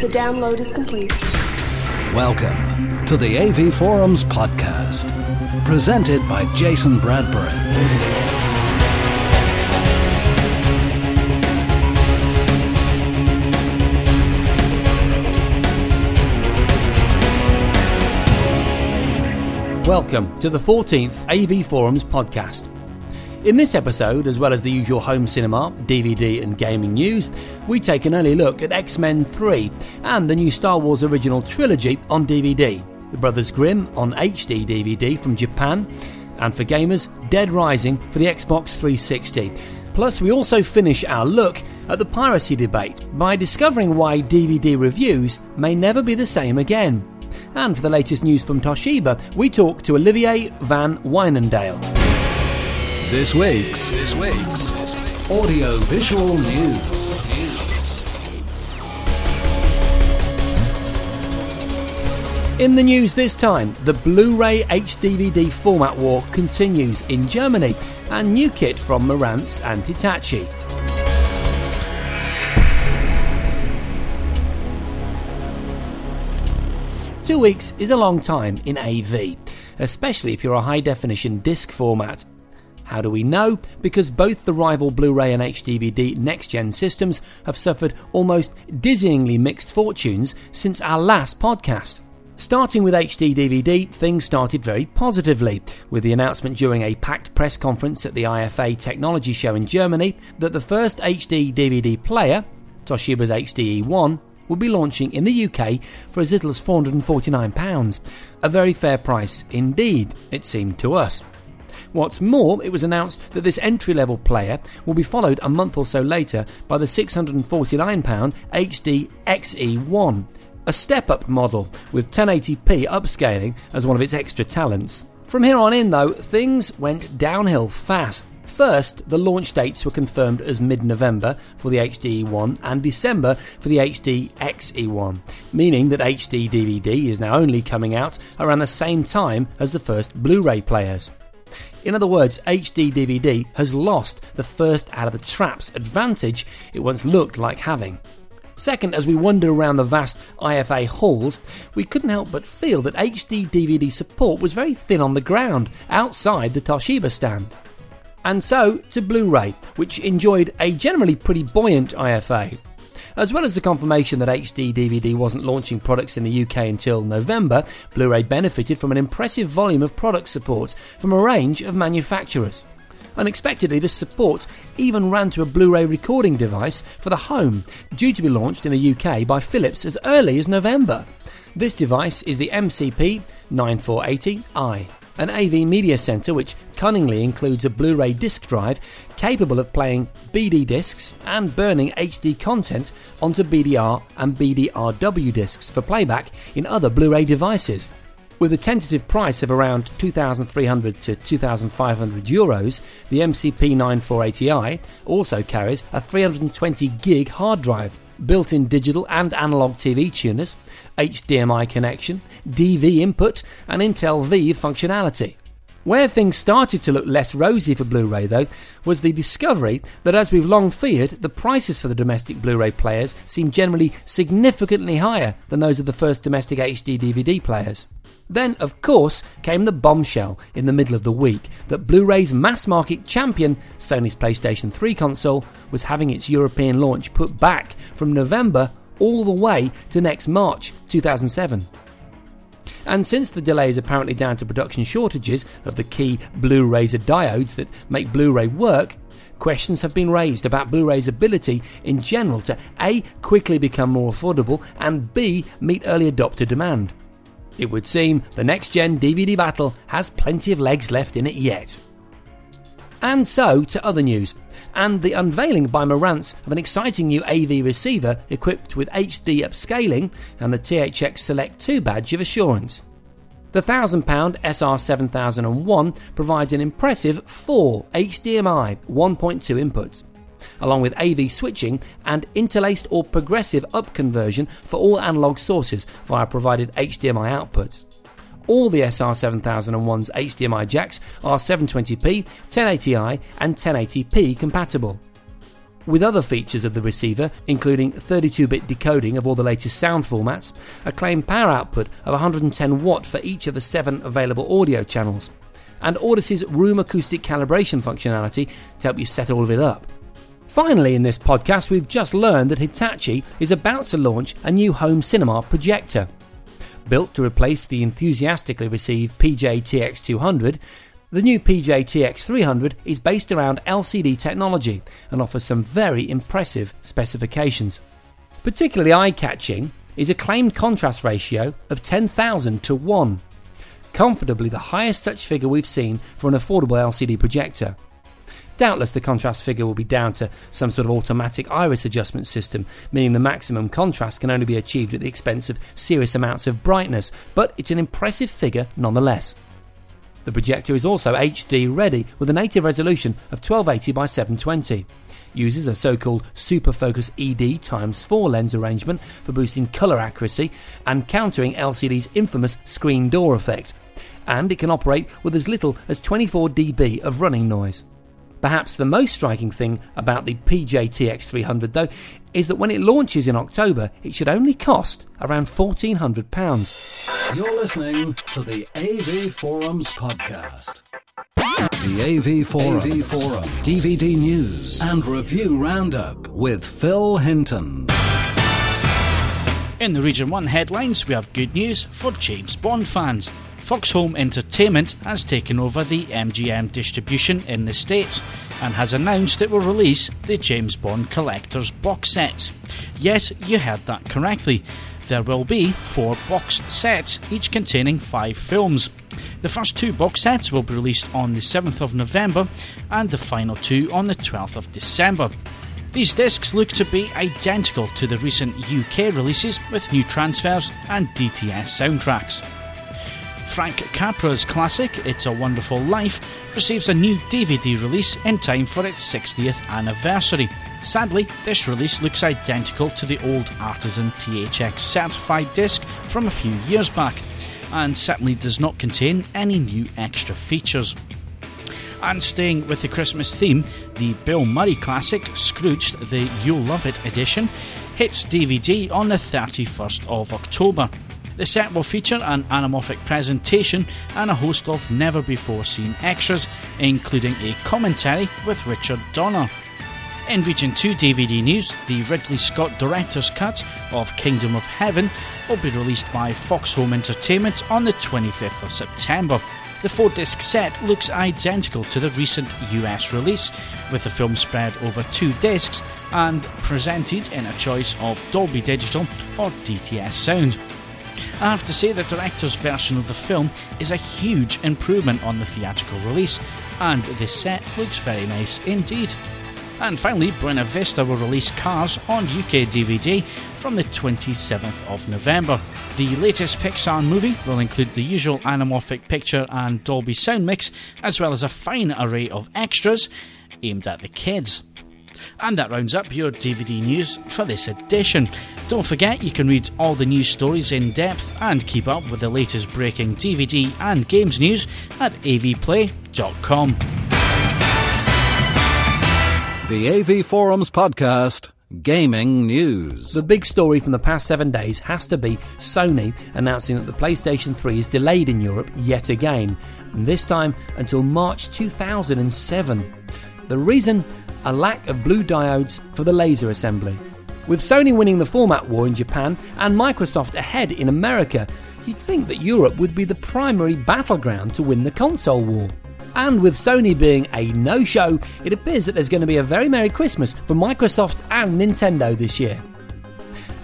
The download is complete. Welcome to the AV Forums podcast, presented by Jason Bradbury. Welcome to the 14th AV Forums podcast. In this episode, as well as the usual home cinema, DVD, and gaming news, we take an early look at X Men 3 and the new Star Wars original trilogy on DVD, The Brothers Grimm on HD DVD from Japan, and for gamers, Dead Rising for the Xbox 360. Plus, we also finish our look at the piracy debate by discovering why DVD reviews may never be the same again. And for the latest news from Toshiba, we talk to Olivier Van Wynendael. This week's this week's audio visual news. In the news this time, the Blu-ray HDVD format war continues in Germany, and new kit from Marantz and Hitachi. Two weeks is a long time in AV, especially if you're a high definition disc format. How do we know? Because both the rival Blu ray and HDVD next gen systems have suffered almost dizzyingly mixed fortunes since our last podcast. Starting with HD DVD, things started very positively, with the announcement during a packed press conference at the IFA Technology Show in Germany that the first HD DVD player, Toshiba's HDE1, will be launching in the UK for as little as £449. A very fair price indeed, it seemed to us. What's more, it was announced that this entry level player will be followed a month or so later by the £649 HD XE1, a step up model with 1080p upscaling as one of its extra talents. From here on in, though, things went downhill fast. First, the launch dates were confirmed as mid November for the HDE1 and December for the HD XE1, meaning that HD DVD is now only coming out around the same time as the first Blu ray players. In other words, HD DVD has lost the first out of the traps advantage it once looked like having. Second, as we wander around the vast IFA halls, we couldn't help but feel that HD DVD support was very thin on the ground outside the Toshiba stand. And so to Blu ray, which enjoyed a generally pretty buoyant IFA. As well as the confirmation that HD DVD wasn't launching products in the UK until November, Blu ray benefited from an impressive volume of product support from a range of manufacturers. Unexpectedly, this support even ran to a Blu ray recording device for the home, due to be launched in the UK by Philips as early as November. This device is the MCP 9480i an AV media center which cunningly includes a Blu ray disc drive capable of playing BD discs and burning HD content onto BDR and BDRW discs for playback in other Blu ray devices. With a tentative price of around 2,300 to 2,500 euros, the MCP 9480i also carries a 320 gig hard drive built in digital and analog TV tuners, HDMI connection, DV input, and Intel Viiv functionality. Where things started to look less rosy for Blu ray, though, was the discovery that, as we've long feared, the prices for the domestic Blu ray players seem generally significantly higher than those of the first domestic HD DVD players. Then, of course, came the bombshell in the middle of the week that Blu ray's mass market champion, Sony's PlayStation 3 console, was having its European launch put back from November all the way to next March 2007. And since the delay is apparently down to production shortages of the key Blu rays diodes that make Blu ray work, questions have been raised about Blu ray's ability in general to A. quickly become more affordable and B. meet early adopter demand. It would seem the next gen DVD battle has plenty of legs left in it yet. And so to other news, and the unveiling by Marantz of an exciting new AV receiver equipped with HD upscaling and the THX Select 2 badge of assurance. The £1,000 SR7001 provides an impressive four HDMI 1.2 inputs along with AV switching and interlaced or progressive up conversion for all analog sources via provided HDMI output. All the SR7001's HDMI jacks are 720p, 1080i, and 1080p compatible. with other features of the receiver, including 32 bit decoding of all the latest sound formats, a claimed power output of 110 watt for each of the seven available audio channels, and Audyssey's room acoustic calibration functionality to help you set all of it up. Finally, in this podcast, we've just learned that Hitachi is about to launch a new home cinema projector. Built to replace the enthusiastically received PJ TX200, the new PJ TX300 is based around LCD technology and offers some very impressive specifications. Particularly eye catching is a claimed contrast ratio of 10,000 to 1, comfortably the highest such figure we've seen for an affordable LCD projector. Doubtless the contrast figure will be down to some sort of automatic iris adjustment system, meaning the maximum contrast can only be achieved at the expense of serious amounts of brightness, but it's an impressive figure nonetheless. The projector is also HD ready with a native resolution of 1280 by 720 uses a so-called super focus ED times 4 lens arrangement for boosting colour accuracy and countering LCD's infamous screen door effect. And it can operate with as little as 24 dB of running noise. Perhaps the most striking thing about the PJTX 300 though is that when it launches in October, it should only cost around £1,400. You're listening to the AV Forums podcast. The AV Forums, AV Forum, DVD news and review roundup with Phil Hinton. In the Region 1 headlines, we have good news for James Bond fans. Fox Home Entertainment has taken over the MGM distribution in the States and has announced it will release the James Bond Collector's box set. Yes, you heard that correctly. There will be four box sets, each containing five films. The first two box sets will be released on the 7th of November and the final two on the 12th of December. These discs look to be identical to the recent UK releases with new transfers and DTS soundtracks. Frank Capra's classic It's a Wonderful Life receives a new DVD release in time for its 60th anniversary. Sadly, this release looks identical to the old Artisan THX certified disc from a few years back, and certainly does not contain any new extra features. And staying with the Christmas theme, the Bill Murray classic Scrooged, the You'll Love It edition, hits DVD on the 31st of October. The set will feature an anamorphic presentation and a host of never before seen extras, including a commentary with Richard Donner. In Region 2 DVD news, the Ridley Scott director's cut of Kingdom of Heaven will be released by Fox Home Entertainment on the 25th of September. The four disc set looks identical to the recent US release, with the film spread over two discs and presented in a choice of Dolby Digital or DTS sound. I have to say, the director's version of the film is a huge improvement on the theatrical release, and the set looks very nice indeed. And finally, Buena Vista will release Cars on UK DVD from the 27th of November. The latest Pixar movie will include the usual anamorphic picture and Dolby sound mix, as well as a fine array of extras aimed at the kids. And that rounds up your DVD news for this edition. Don't forget you can read all the news stories in depth and keep up with the latest breaking DVD and games news at avplay.com. The AV Forums podcast. Gaming news. The big story from the past seven days has to be Sony announcing that the PlayStation 3 is delayed in Europe yet again, and this time until March 2007. The reason? A lack of blue diodes for the laser assembly. With Sony winning the format war in Japan and Microsoft ahead in America, you'd think that Europe would be the primary battleground to win the console war. And with Sony being a no show, it appears that there's going to be a very Merry Christmas for Microsoft and Nintendo this year.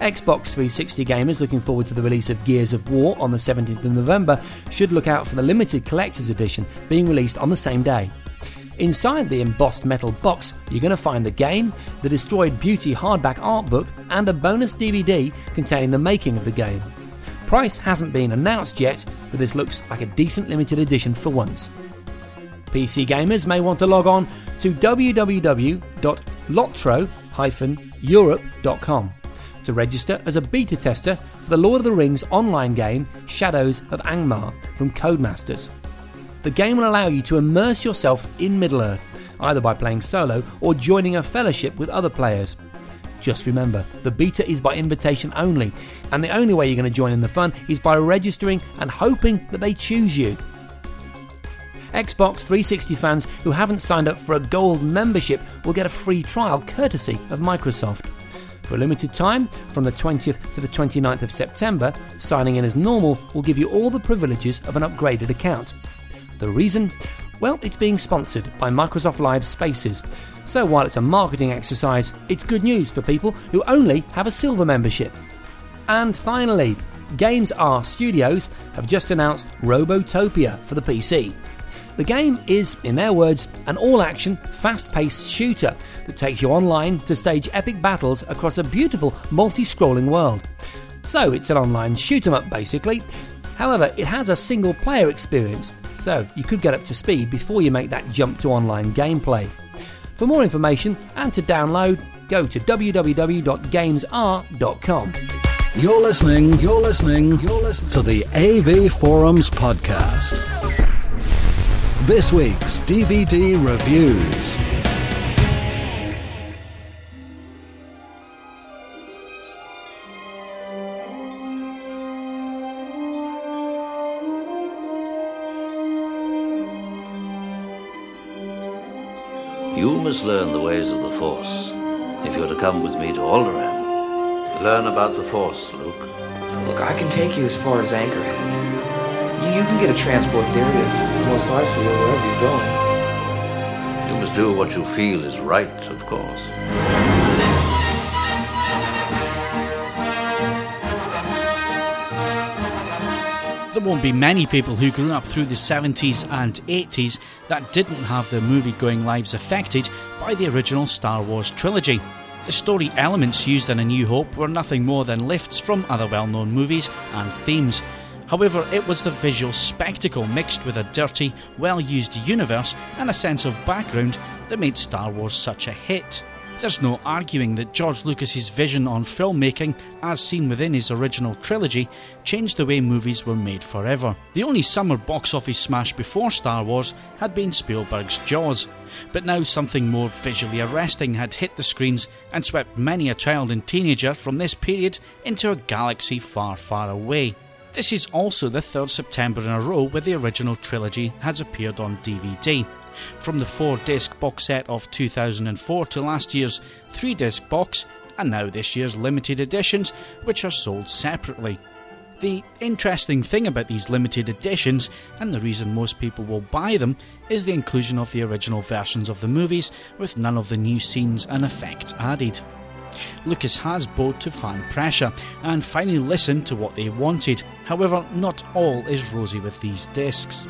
Xbox 360 gamers looking forward to the release of Gears of War on the 17th of November should look out for the limited collector's edition being released on the same day. Inside the embossed metal box, you're going to find the game, the Destroyed Beauty hardback art book, and a bonus DVD containing the making of the game. Price hasn't been announced yet, but this looks like a decent limited edition for once. PC gamers may want to log on to www.lotro-europe.com to register as a beta tester for the Lord of the Rings online game Shadows of Angmar from Codemasters. The game will allow you to immerse yourself in Middle Earth either by playing solo or joining a fellowship with other players. Just remember, the beta is by invitation only, and the only way you're going to join in the fun is by registering and hoping that they choose you. Xbox 360 fans who haven't signed up for a gold membership will get a free trial courtesy of Microsoft. For a limited time, from the 20th to the 29th of September, signing in as normal will give you all the privileges of an upgraded account. The reason? Well, it's being sponsored by Microsoft Live Spaces. So while it's a marketing exercise, it's good news for people who only have a silver membership. And finally, Games R Studios have just announced Robotopia for the PC. The game is, in their words, an all action, fast paced shooter that takes you online to stage epic battles across a beautiful multi scrolling world. So it's an online shoot 'em up basically. However, it has a single player experience, so you could get up to speed before you make that jump to online gameplay. For more information and to download, go to www.gamesr.com. You're listening, you're listening, you're listening to the AV Forums podcast. This week's DVD reviews. Must learn the ways of the Force if you're to come with me to Alderaan. Learn about the Force, Luke. Look, I can take you as far as Anchorhead. You, you can get a transport there to Mos Eisley or wherever you're going. You must do what you feel is right, of course. There won't be many people who grew up through the 70s and 80s that didn't have their movie going lives affected by the original Star Wars trilogy. The story elements used in A New Hope were nothing more than lifts from other well known movies and themes. However, it was the visual spectacle mixed with a dirty, well used universe and a sense of background that made Star Wars such a hit. There's no arguing that George Lucas's vision on filmmaking, as seen within his original trilogy, changed the way movies were made forever. The only summer box office smash before Star Wars had been Spielberg's Jaws, but now something more visually arresting had hit the screens and swept many a child and teenager from this period into a galaxy far, far away. This is also the third September in a row where the original trilogy has appeared on DVD from the four disc box set of 2004 to last year's three disc box, and now this year's limited editions, which are sold separately. The interesting thing about these limited editions, and the reason most people will buy them, is the inclusion of the original versions of the movies with none of the new scenes and effects added. Lucas has bowed to fan pressure and finally listened to what they wanted. However, not all is rosy with these discs.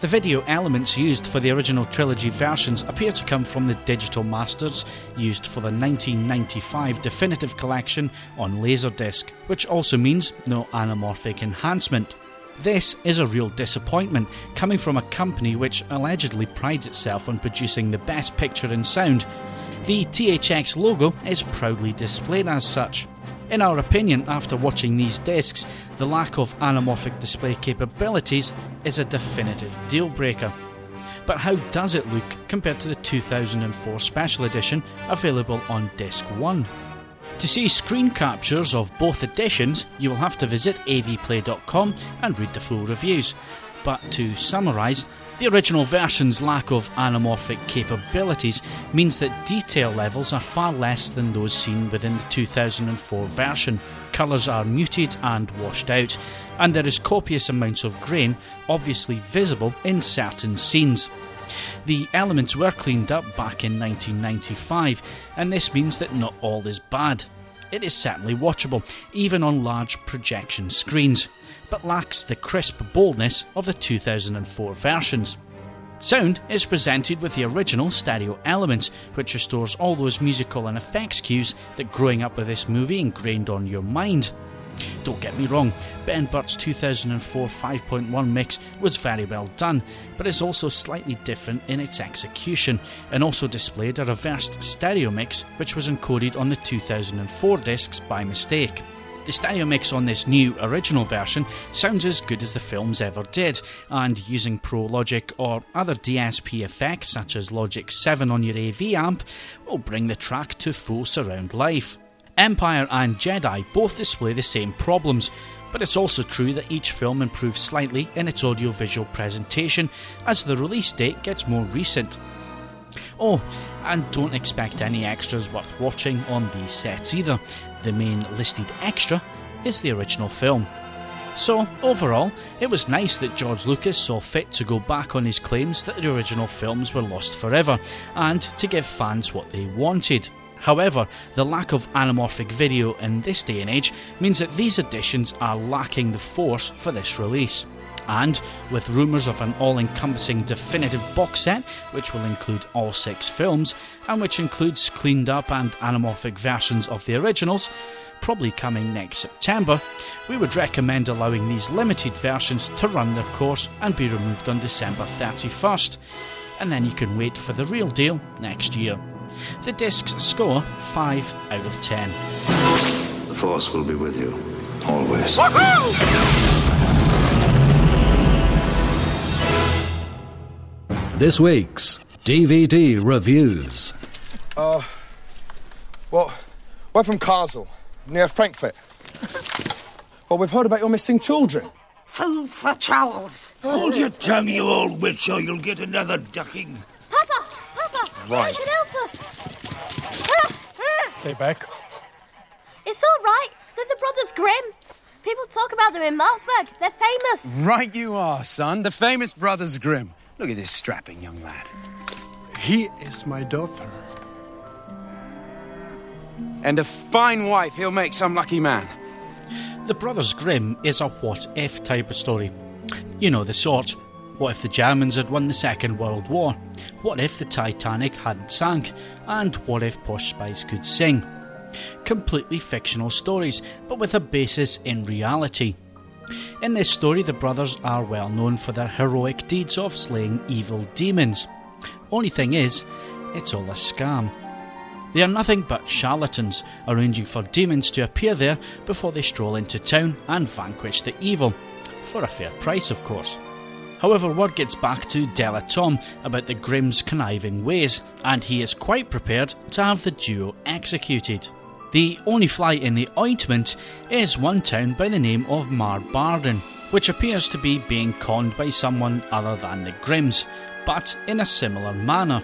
The video elements used for the original trilogy versions appear to come from the digital masters used for the 1995 definitive collection on Laserdisc, which also means no anamorphic enhancement. This is a real disappointment, coming from a company which allegedly prides itself on producing the best picture in sound. The THX logo is proudly displayed as such. In our opinion, after watching these discs, the lack of anamorphic display capabilities is a definitive deal breaker. But how does it look compared to the 2004 Special Edition available on Disc 1? To see screen captures of both editions, you will have to visit avplay.com and read the full reviews. But to summarise, the original version's lack of anamorphic capabilities means that detail levels are far less than those seen within the 2004 version. Colours are muted and washed out, and there is copious amounts of grain obviously visible in certain scenes. The elements were cleaned up back in 1995, and this means that not all is bad. It is certainly watchable, even on large projection screens but lacks the crisp boldness of the 2004 versions. Sound is presented with the original stereo elements, which restores all those musical and effects cues that growing up with this movie ingrained on your mind. Don't get me wrong, Ben Burtt's 2004 5.1 mix was very well done, but is also slightly different in its execution, and also displayed a reversed stereo mix which was encoded on the 2004 discs by mistake. The stereo mix on this new original version sounds as good as the films ever did, and using Pro Logic or other DSP effects such as Logic 7 on your AV amp will bring the track to full surround life. Empire and Jedi both display the same problems, but it's also true that each film improves slightly in its audiovisual presentation as the release date gets more recent. Oh, and don't expect any extras worth watching on these sets either. The main listed extra is the original film. So, overall, it was nice that George Lucas saw fit to go back on his claims that the original films were lost forever and to give fans what they wanted. However, the lack of anamorphic video in this day and age means that these editions are lacking the force for this release. And with rumours of an all encompassing definitive box set, which will include all six films, and which includes cleaned up and anamorphic versions of the originals, probably coming next September, we would recommend allowing these limited versions to run their course and be removed on December 31st. And then you can wait for the real deal next year. The discs score 5 out of 10. The Force will be with you, always. This week's DVD reviews. Uh, well, we're from Kassel, near Frankfurt. well, we've heard about your missing children. Food for Charles. Hold your tongue, you old witch, or you'll get another ducking. Papa, Papa, Right. you can help us. Stay back. It's all right. They're the Brothers Grimm. People talk about them in Malzberg. They're famous. Right you are, son. The famous Brothers Grimm. Look at this strapping young lad. He is my daughter. And a fine wife he'll make some lucky man. The Brothers Grimm is a what if type of story. You know the sort. What if the Germans had won the Second World War? What if the Titanic hadn't sank? And what if Posh Spice could sing? Completely fictional stories, but with a basis in reality. In this story, the brothers are well known for their heroic deeds of slaying evil demons. Only thing is, it's all a scam. They are nothing but charlatans, arranging for demons to appear there before they stroll into town and vanquish the evil. For a fair price, of course. However, word gets back to Delatombe about the Grimm's conniving ways, and he is quite prepared to have the duo executed. The only fly in the ointment is one town by the name of Marbaden, which appears to be being conned by someone other than the Grimms, but in a similar manner.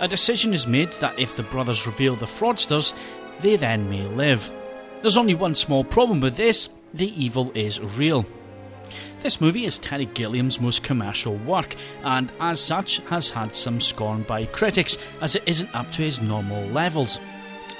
A decision is made that if the brothers reveal the fraudsters, they then may live. There's only one small problem with this the evil is real. This movie is Terry Gilliam's most commercial work, and as such has had some scorn by critics as it isn't up to his normal levels.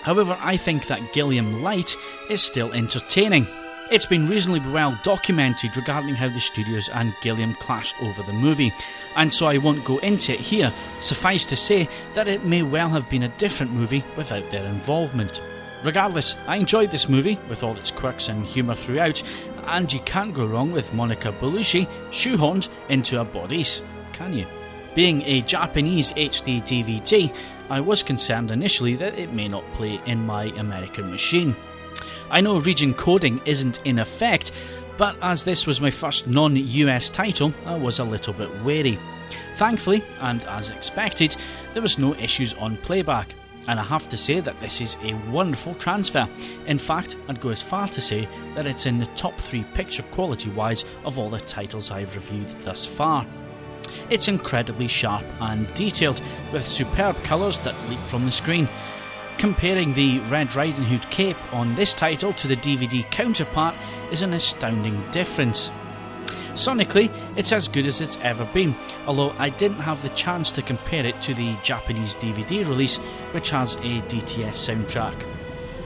However, I think that Gilliam Light is still entertaining. It's been reasonably well documented regarding how the studios and Gilliam clashed over the movie, and so I won't go into it here. Suffice to say that it may well have been a different movie without their involvement. Regardless, I enjoyed this movie with all its quirks and humour throughout, and you can't go wrong with Monica Bellucci shoehorned into a bodice, can you? Being a Japanese HD DVD, I was concerned initially that it may not play in my American machine. I know region coding isn't in effect, but as this was my first non US title, I was a little bit wary. Thankfully, and as expected, there was no issues on playback, and I have to say that this is a wonderful transfer. In fact, I'd go as far to say that it's in the top three picture quality wise of all the titles I've reviewed thus far. It's incredibly sharp and detailed, with superb colours that leap from the screen. Comparing the Red Riding Hood cape on this title to the DVD counterpart is an astounding difference. Sonically, it's as good as it's ever been, although I didn't have the chance to compare it to the Japanese DVD release, which has a DTS soundtrack.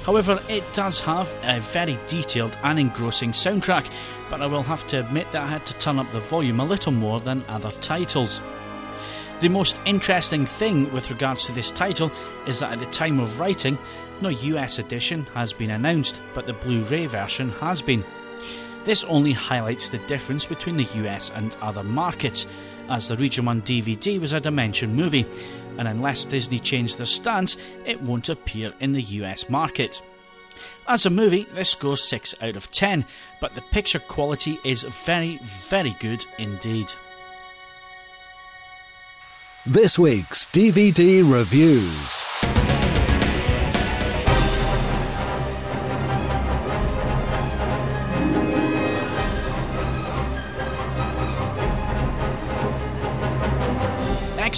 However, it does have a very detailed and engrossing soundtrack, but I will have to admit that I had to turn up the volume a little more than other titles. The most interesting thing with regards to this title is that at the time of writing, no US edition has been announced, but the Blu ray version has been. This only highlights the difference between the US and other markets, as the Region 1 DVD was a Dimension movie, and unless Disney changed their stance, it won't appear in the US market. As a movie, this scores 6 out of 10, but the picture quality is very, very good indeed. This week's DVD reviews.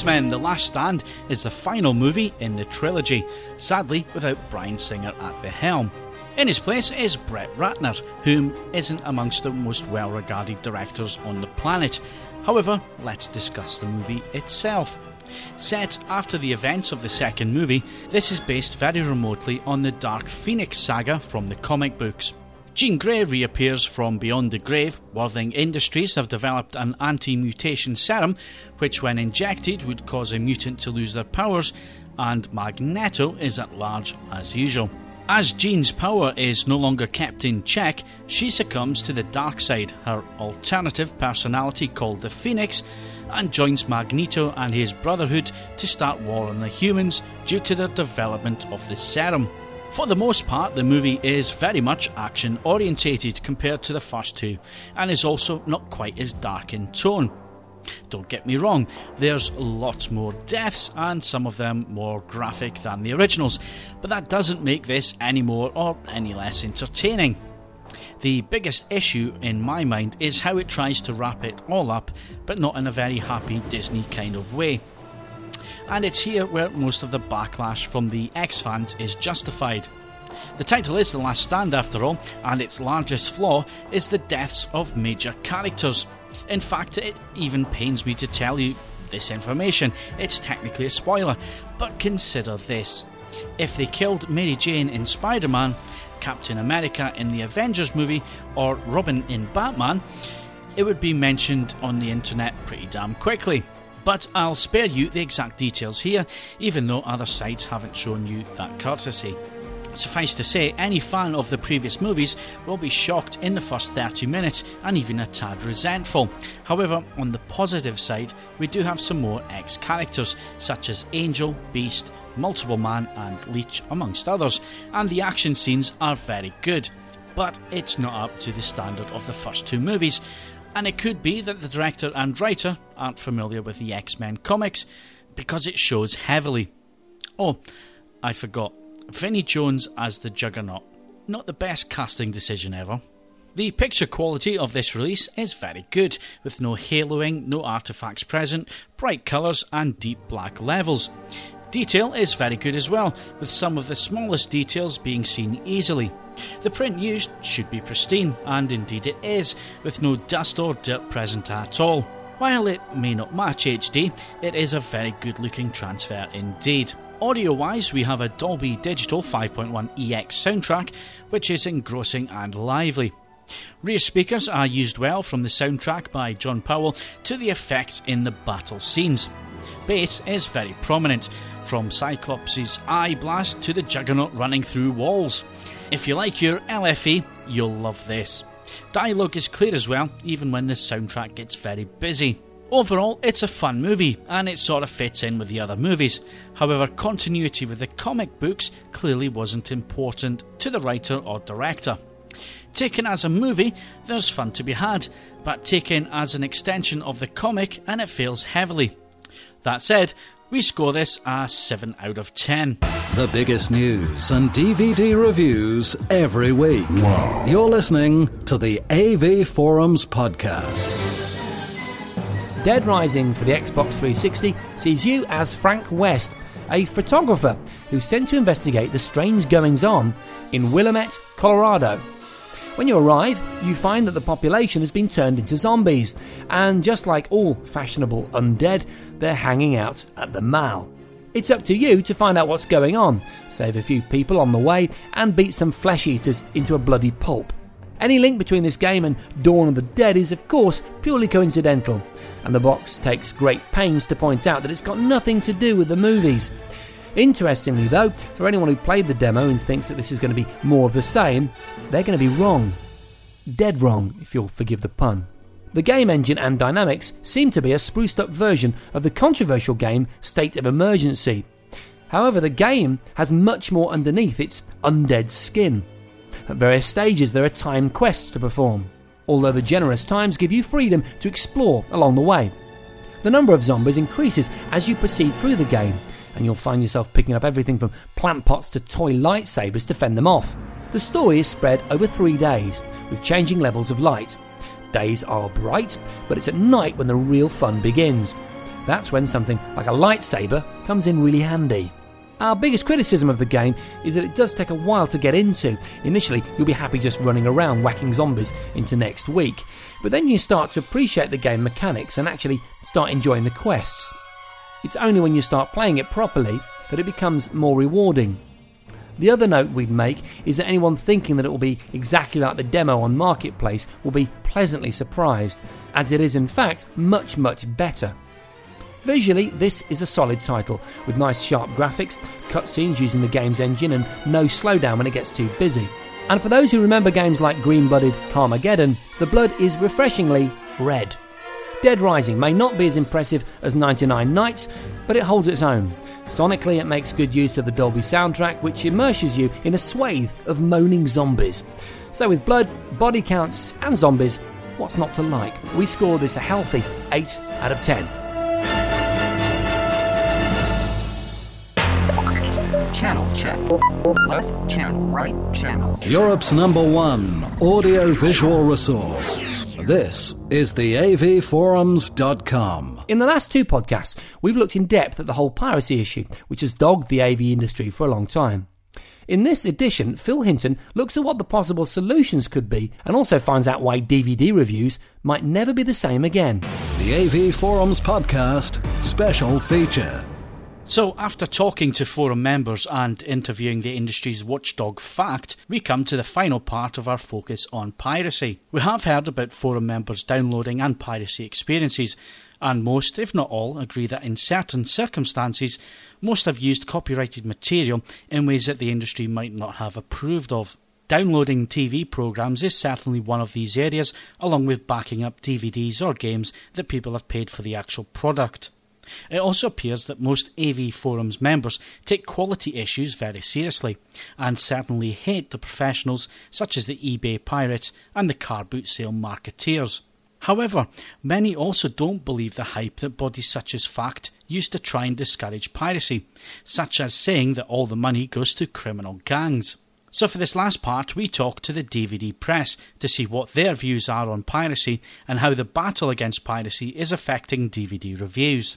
X Men The Last Stand is the final movie in the trilogy, sadly without Bryan Singer at the helm. In his place is Brett Ratner, whom isn't amongst the most well regarded directors on the planet. However, let's discuss the movie itself. Set after the events of the second movie, this is based very remotely on the Dark Phoenix saga from the comic books. Jean Grey reappears from beyond the grave. Worthing Industries have developed an anti mutation serum, which, when injected, would cause a mutant to lose their powers, and Magneto is at large as usual. As Jean's power is no longer kept in check, she succumbs to the dark side, her alternative personality called the Phoenix, and joins Magneto and his Brotherhood to start war on the humans due to their development of the serum. For the most part, the movie is very much action orientated compared to the first two, and is also not quite as dark in tone. Don't get me wrong, there's lots more deaths, and some of them more graphic than the originals, but that doesn't make this any more or any less entertaining. The biggest issue in my mind is how it tries to wrap it all up, but not in a very happy Disney kind of way and it's here where most of the backlash from the X fans is justified. The title is The Last Stand, after all, and its largest flaw is the deaths of major characters. In fact, it even pains me to tell you this information. It's technically a spoiler, but consider this. If they killed Mary Jane in Spider Man, Captain America in the Avengers movie, or Robin in Batman, it would be mentioned on the internet pretty damn quickly but I'll spare you the exact details here, even though other sites haven't shown you that courtesy. Suffice to say, any fan of the previous movies will be shocked in the first 30 minutes and even a tad resentful. However, on the positive side, we do have some more X characters, such as Angel, Beast, Multiple Man, and Leech, amongst others, and the action scenes are very good. But it's not up to the standard of the first two movies, and it could be that the director and writer aren't familiar with the X Men comics because it shows heavily. Oh, I forgot. Vinnie Jones as the Juggernaut. Not the best casting decision ever. The picture quality of this release is very good, with no haloing, no artifacts present, bright colours, and deep black levels. Detail is very good as well, with some of the smallest details being seen easily. The print used should be pristine, and indeed it is, with no dust or dirt present at all. While it may not match HD, it is a very good looking transfer indeed. Audio wise, we have a Dolby Digital 5.1 EX soundtrack, which is engrossing and lively. Rear speakers are used well from the soundtrack by John Powell to the effects in the battle scenes. Bass is very prominent, from Cyclops' eye blast to the Juggernaut running through walls. If you like your LFE, you'll love this. Dialogue is clear as well, even when the soundtrack gets very busy. Overall, it's a fun movie, and it sort of fits in with the other movies. However, continuity with the comic books clearly wasn't important to the writer or director. Taken as a movie, there's fun to be had, but taken as an extension of the comic, and it fails heavily. That said, we score this a 7 out of 10. The biggest news and DVD reviews every week. Wow. You're listening to the AV Forums podcast. Dead Rising for the Xbox 360 sees you as Frank West, a photographer who's sent to investigate the strange goings on in Willamette, Colorado. When you arrive, you find that the population has been turned into zombies, and just like all fashionable undead, they're hanging out at the mall. It's up to you to find out what's going on, save a few people on the way, and beat some flesh eaters into a bloody pulp. Any link between this game and Dawn of the Dead is, of course, purely coincidental, and the box takes great pains to point out that it's got nothing to do with the movies. Interestingly, though, for anyone who played the demo and thinks that this is going to be more of the same, they're going to be wrong. Dead wrong, if you'll forgive the pun. The game engine and dynamics seem to be a spruced up version of the controversial game State of Emergency. However, the game has much more underneath its undead skin. At various stages, there are timed quests to perform, although the generous times give you freedom to explore along the way. The number of zombies increases as you proceed through the game, and you'll find yourself picking up everything from plant pots to toy lightsabers to fend them off. The story is spread over three days, with changing levels of light. Days are bright, but it's at night when the real fun begins. That's when something like a lightsaber comes in really handy. Our biggest criticism of the game is that it does take a while to get into. Initially, you'll be happy just running around whacking zombies into next week, but then you start to appreciate the game mechanics and actually start enjoying the quests. It's only when you start playing it properly that it becomes more rewarding. The other note we'd make is that anyone thinking that it will be exactly like the demo on Marketplace will be pleasantly surprised, as it is in fact much, much better. Visually, this is a solid title, with nice sharp graphics, cutscenes using the game's engine, and no slowdown when it gets too busy. And for those who remember games like Green Blooded Carmageddon, the blood is refreshingly red. Dead Rising may not be as impressive as 99 Nights, but it holds its own. Sonically, it makes good use of the Dolby soundtrack, which immerses you in a swathe of moaning zombies. So, with blood, body counts, and zombies, what's not to like? We score this a healthy 8 out of 10. Channel check. Left channel, right channel. Europe's number one audio-visual resource. This is the avforums.com. In the last two podcasts, we've looked in depth at the whole piracy issue, which has dogged the AV industry for a long time. In this edition, Phil Hinton looks at what the possible solutions could be and also finds out why DVD reviews might never be the same again. The AV Forums Podcast Special Feature. So, after talking to forum members and interviewing the industry's watchdog Fact, we come to the final part of our focus on piracy. We have heard about forum members downloading and piracy experiences, and most, if not all, agree that in certain circumstances, most have used copyrighted material in ways that the industry might not have approved of. Downloading TV programs is certainly one of these areas, along with backing up DVDs or games that people have paid for the actual product. It also appears that most AV forums members take quality issues very seriously, and certainly hate the professionals such as the eBay pirates and the car boot sale marketeers. However, many also don't believe the hype that bodies such as FACT use to try and discourage piracy, such as saying that all the money goes to criminal gangs. So, for this last part, we talk to the DVD press to see what their views are on piracy and how the battle against piracy is affecting DVD reviews.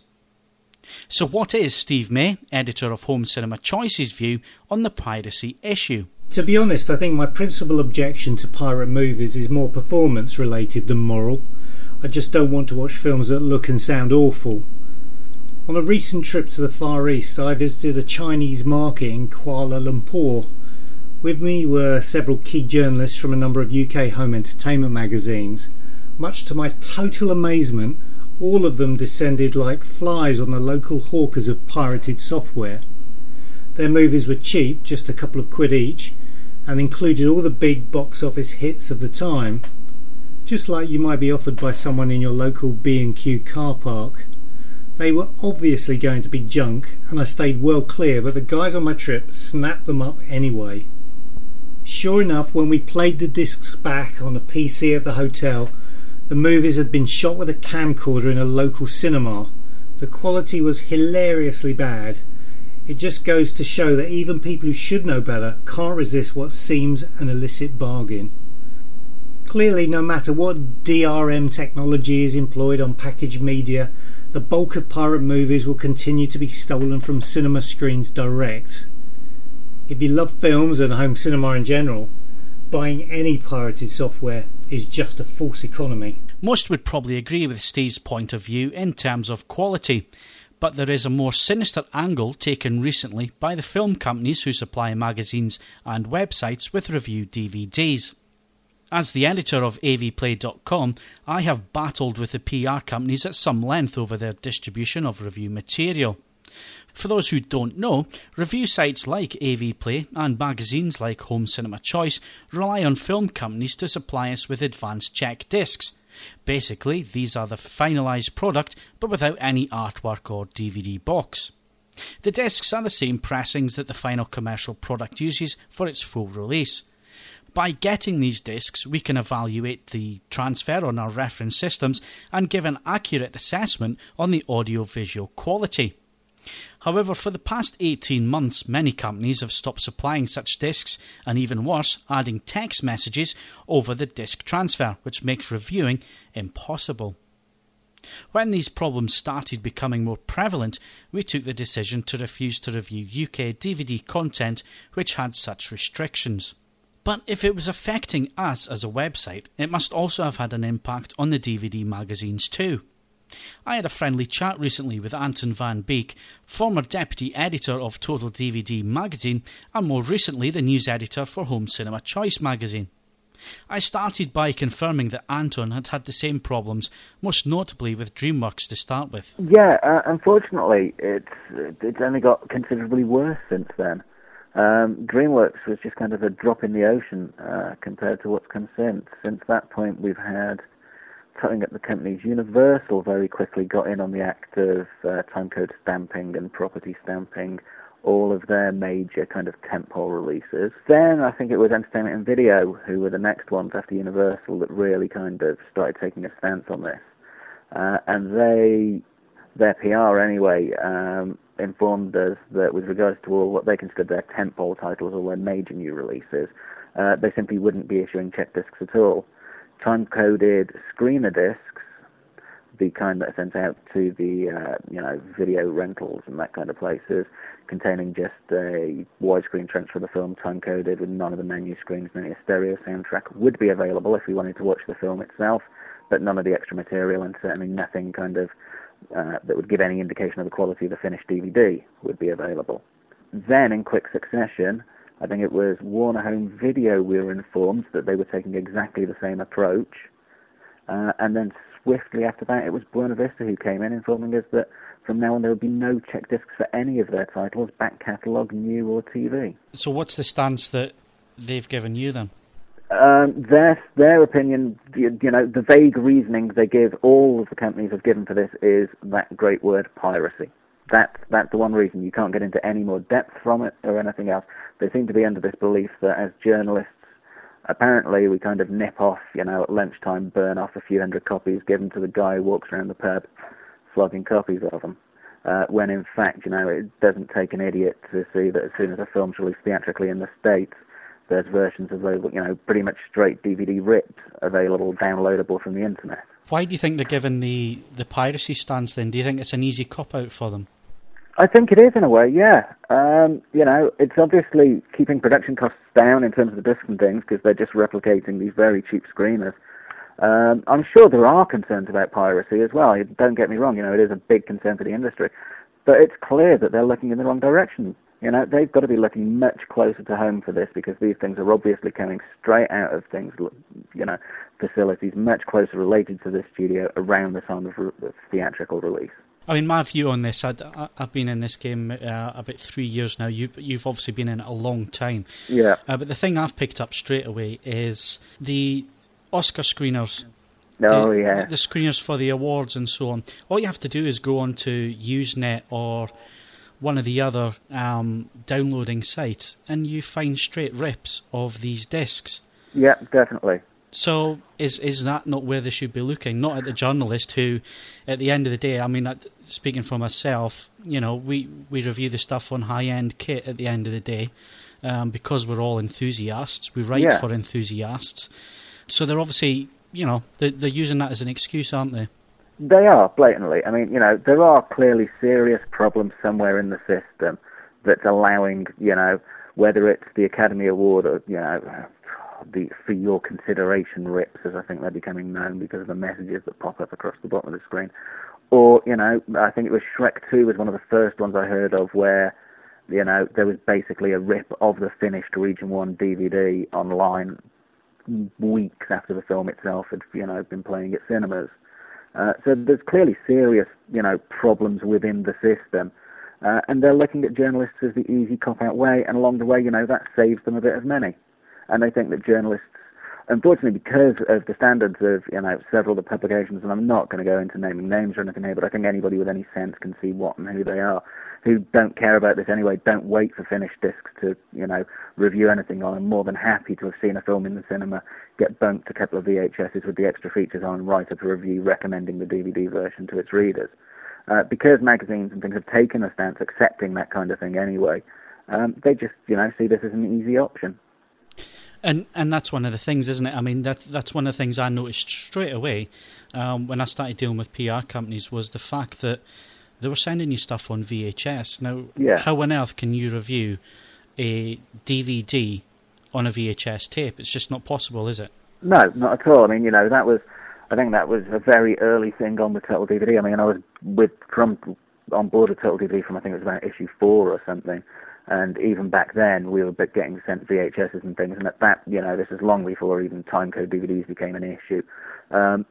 So, what is Steve May, editor of Home Cinema Choice's view on the piracy issue? To be honest, I think my principal objection to pirate movies is more performance related than moral. I just don't want to watch films that look and sound awful. On a recent trip to the Far East, I visited a Chinese market in Kuala Lumpur. With me were several key journalists from a number of UK home entertainment magazines. Much to my total amazement, all of them descended like flies on the local hawkers of pirated software. Their movies were cheap, just a couple of quid each, and included all the big box office hits of the time, just like you might be offered by someone in your local B&Q car park. They were obviously going to be junk, and I stayed well clear, but the guys on my trip snapped them up anyway. Sure enough, when we played the discs back on a PC at the hotel, the movies had been shot with a camcorder in a local cinema. The quality was hilariously bad. It just goes to show that even people who should know better can't resist what seems an illicit bargain. Clearly, no matter what DRM technology is employed on packaged media, the bulk of pirate movies will continue to be stolen from cinema screens direct. If you love films and home cinema in general, buying any pirated software is just a false economy. Most would probably agree with Steve's point of view in terms of quality, but there is a more sinister angle taken recently by the film companies who supply magazines and websites with review DVDs. As the editor of avplay.com, I have battled with the PR companies at some length over their distribution of review material. For those who don't know, review sites like AVPlay and magazines like Home Cinema Choice rely on film companies to supply us with advanced check discs. Basically, these are the finalised product but without any artwork or DVD box. The discs are the same pressings that the final commercial product uses for its full release. By getting these discs, we can evaluate the transfer on our reference systems and give an accurate assessment on the audio visual quality. However, for the past 18 months, many companies have stopped supplying such discs, and even worse, adding text messages over the disc transfer, which makes reviewing impossible. When these problems started becoming more prevalent, we took the decision to refuse to review UK DVD content which had such restrictions. But if it was affecting us as a website, it must also have had an impact on the DVD magazines too. I had a friendly chat recently with Anton van Beek, former deputy editor of Total DVD magazine and more recently the news editor for Home Cinema Choice magazine. I started by confirming that Anton had had the same problems, most notably with DreamWorks to start with. Yeah, uh, unfortunately, it's it's only got considerably worse since then. Um, DreamWorks was just kind of a drop in the ocean uh, compared to what's come since. Since that point, we've had cutting at the companies. Universal very quickly got in on the act of uh, timecode stamping and property stamping all of their major kind of tentpole releases. Then I think it was Entertainment in Video who were the next ones after Universal that really kind of started taking a stance on this. Uh, and they, their PR anyway, um, informed us that with regards to all what they considered their tentpole titles or their major new releases, uh, they simply wouldn't be issuing check discs at all. Time-coded screener discs the kind that are sent out to the uh, you know video rentals and that kind of places, containing just a widescreen transfer of the film, time coded with none of the menu screens, and a stereo soundtrack would be available if we wanted to watch the film itself, but none of the extra material and certainly nothing kind of uh, that would give any indication of the quality of the finished DVD would be available. Then, in quick succession, I think it was Warner Home Video, we were informed that they were taking exactly the same approach. Uh, and then swiftly after that, it was Buena Vista who came in informing us that from now on there would be no check discs for any of their titles, back catalogue, new or TV. So, what's the stance that they've given you then? Um, their their opinion, you, you know, the vague reasoning they give, all of the companies have given for this is that great word piracy. That's that's the one reason you can't get into any more depth from it or anything else. They seem to be under this belief that as journalists apparently we kind of nip off, you know, at lunchtime, burn off a few hundred copies, give them to the guy who walks around the pub, flogging copies of them. Uh, when in fact, you know, it doesn't take an idiot to see that as soon as a film's released theatrically in the States, there's versions of those, you know, pretty much straight DVD rips available, downloadable from the internet. Why do you think they're given the, the piracy stance then? Do you think it's an easy cop out for them? I think it is in a way, yeah. Um, you know, it's obviously keeping production costs down in terms of the discs and things because they're just replicating these very cheap screeners. Um, I'm sure there are concerns about piracy as well. Don't get me wrong, you know, it is a big concern for the industry. But it's clear that they're looking in the wrong direction. You know, they've got to be looking much closer to home for this because these things are obviously coming straight out of things, you know, facilities much closer related to the studio around the time of, of theatrical release. I mean, my view on this, i have been in this game uh, about three years now. You, you've obviously been in it a long time. Yeah. Uh, but the thing I've picked up straight away is the Oscar screeners. Oh, the, yeah. The screeners for the awards and so on. All you have to do is go on to Usenet or one of the other um, downloading sites and you find straight rips of these discs. Yeah, definitely. So is is that not where they should be looking? Not at the journalist who, at the end of the day, I mean, speaking for myself, you know, we, we review the stuff on high end kit at the end of the day, um, because we're all enthusiasts. We write yeah. for enthusiasts, so they're obviously, you know, they're, they're using that as an excuse, aren't they? They are blatantly. I mean, you know, there are clearly serious problems somewhere in the system that's allowing, you know, whether it's the Academy Award or you know the for your consideration rips, as I think they're becoming known because of the messages that pop up across the bottom of the screen. Or, you know, I think it was Shrek 2 was one of the first ones I heard of where, you know, there was basically a rip of the finished Region 1 DVD online weeks after the film itself had, you know, been playing at cinemas. Uh, so there's clearly serious, you know, problems within the system. Uh, and they're looking at journalists as the easy cop-out way, and along the way, you know, that saves them a bit of money and I think that journalists unfortunately, because of the standards of you know several of the publications, and I'm not going to go into naming names or anything here, but I think anybody with any sense can see what and who they are, who don't care about this anyway, don't wait for finished discs to you know review anything on. I'm more than happy to have seen a film in the cinema, get bunked a couple of VHSs with the extra features on, write up a review recommending the DVD version to its readers. Uh, because magazines and things have taken a stance accepting that kind of thing anyway, um, they just you know see this as an easy option. And and that's one of the things, isn't it? I mean, that's that's one of the things I noticed straight away um, when I started dealing with PR companies was the fact that they were sending you stuff on VHS. Now, yeah. how on earth can you review a DVD on a VHS tape? It's just not possible, is it? No, not at all. I mean, you know, that was, I think that was a very early thing on the Total DVD. I mean, I was with from on board with Total DVD from I think it was about issue four or something. And even back then, we were getting sent VHSs and things. And at that, you know, this is long before even timecode DVDs became an issue. Um,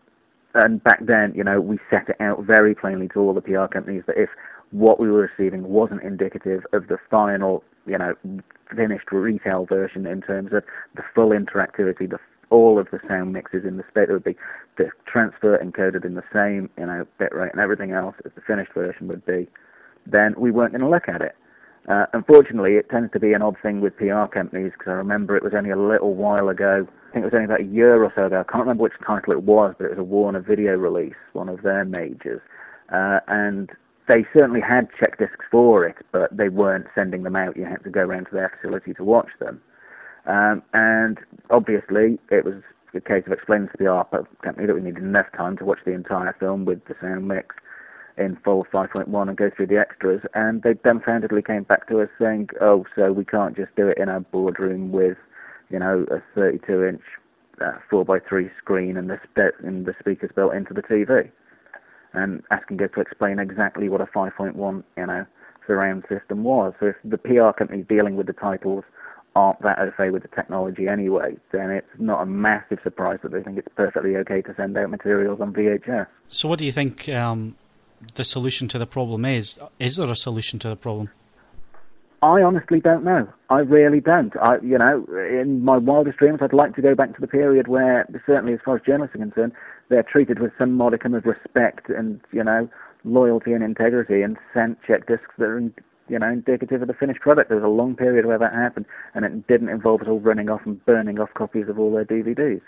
and back then, you know, we set it out very plainly to all the PR companies that if what we were receiving wasn't indicative of the final, you know, finished retail version in terms of the full interactivity, the all of the sound mixes in the state, it would be the transfer encoded in the same, you know, bit rate and everything else as the finished version would be, then we weren't going to look at it. Uh, unfortunately, it tends to be an odd thing with PR companies because I remember it was only a little while ago. I think it was only about a year or so ago. I can't remember which title it was, but it was a Warner video release, one of their majors. Uh, and they certainly had check discs for it, but they weren't sending them out. You had to go around to their facility to watch them. Um, and obviously, it was a case of explaining to the PR company that we needed enough time to watch the entire film with the sound mix in full 5.1 and go through the extras. And they dumbfoundedly came back to us saying, "Oh, so we can't just do it in our boardroom with, you know, a 32-inch uh, 4x3 screen and the spe- and the speakers built into the TV." And asking us to explain exactly what a 5.1, you know, surround system was. So if the PR companies dealing with the titles aren't that au fait with the technology anyway, then it's not a massive surprise that they think it's perfectly okay to send out materials on VHS. So, what do you think um, the solution to the problem is. Is there a solution to the problem? I honestly don't know. I really don't. I, you know, in my wildest dreams, I'd like to go back to the period where, certainly as far as journalists are concerned, they're treated with some modicum of respect and, you know, loyalty and integrity and sent check discs that are, you know, indicative of the finished product. There was a long period where that happened, and it didn't involve us all running off and burning off copies of all their DVDs.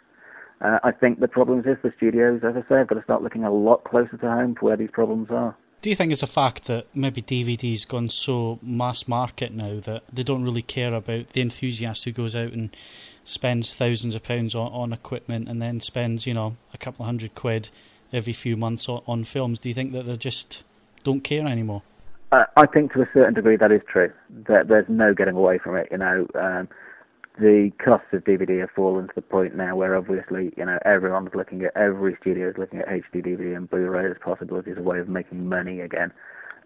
Uh, I think the problem is the studios, as I say, have got to start looking a lot closer to home for where these problems are. Do you think it's a fact that maybe DVD's gone so mass market now that they don't really care about the enthusiast who goes out and spends thousands of pounds on, on equipment and then spends, you know, a couple of hundred quid every few months on, on films? Do you think that they just don't care anymore? Uh, I think to a certain degree that is true. That there's no getting away from it. You know, um, the costs of DVD have fallen to the point now where obviously, you know, everyone's looking at, every studio is looking at HD DVD and Blu-ray as possibilities as a way of making money again.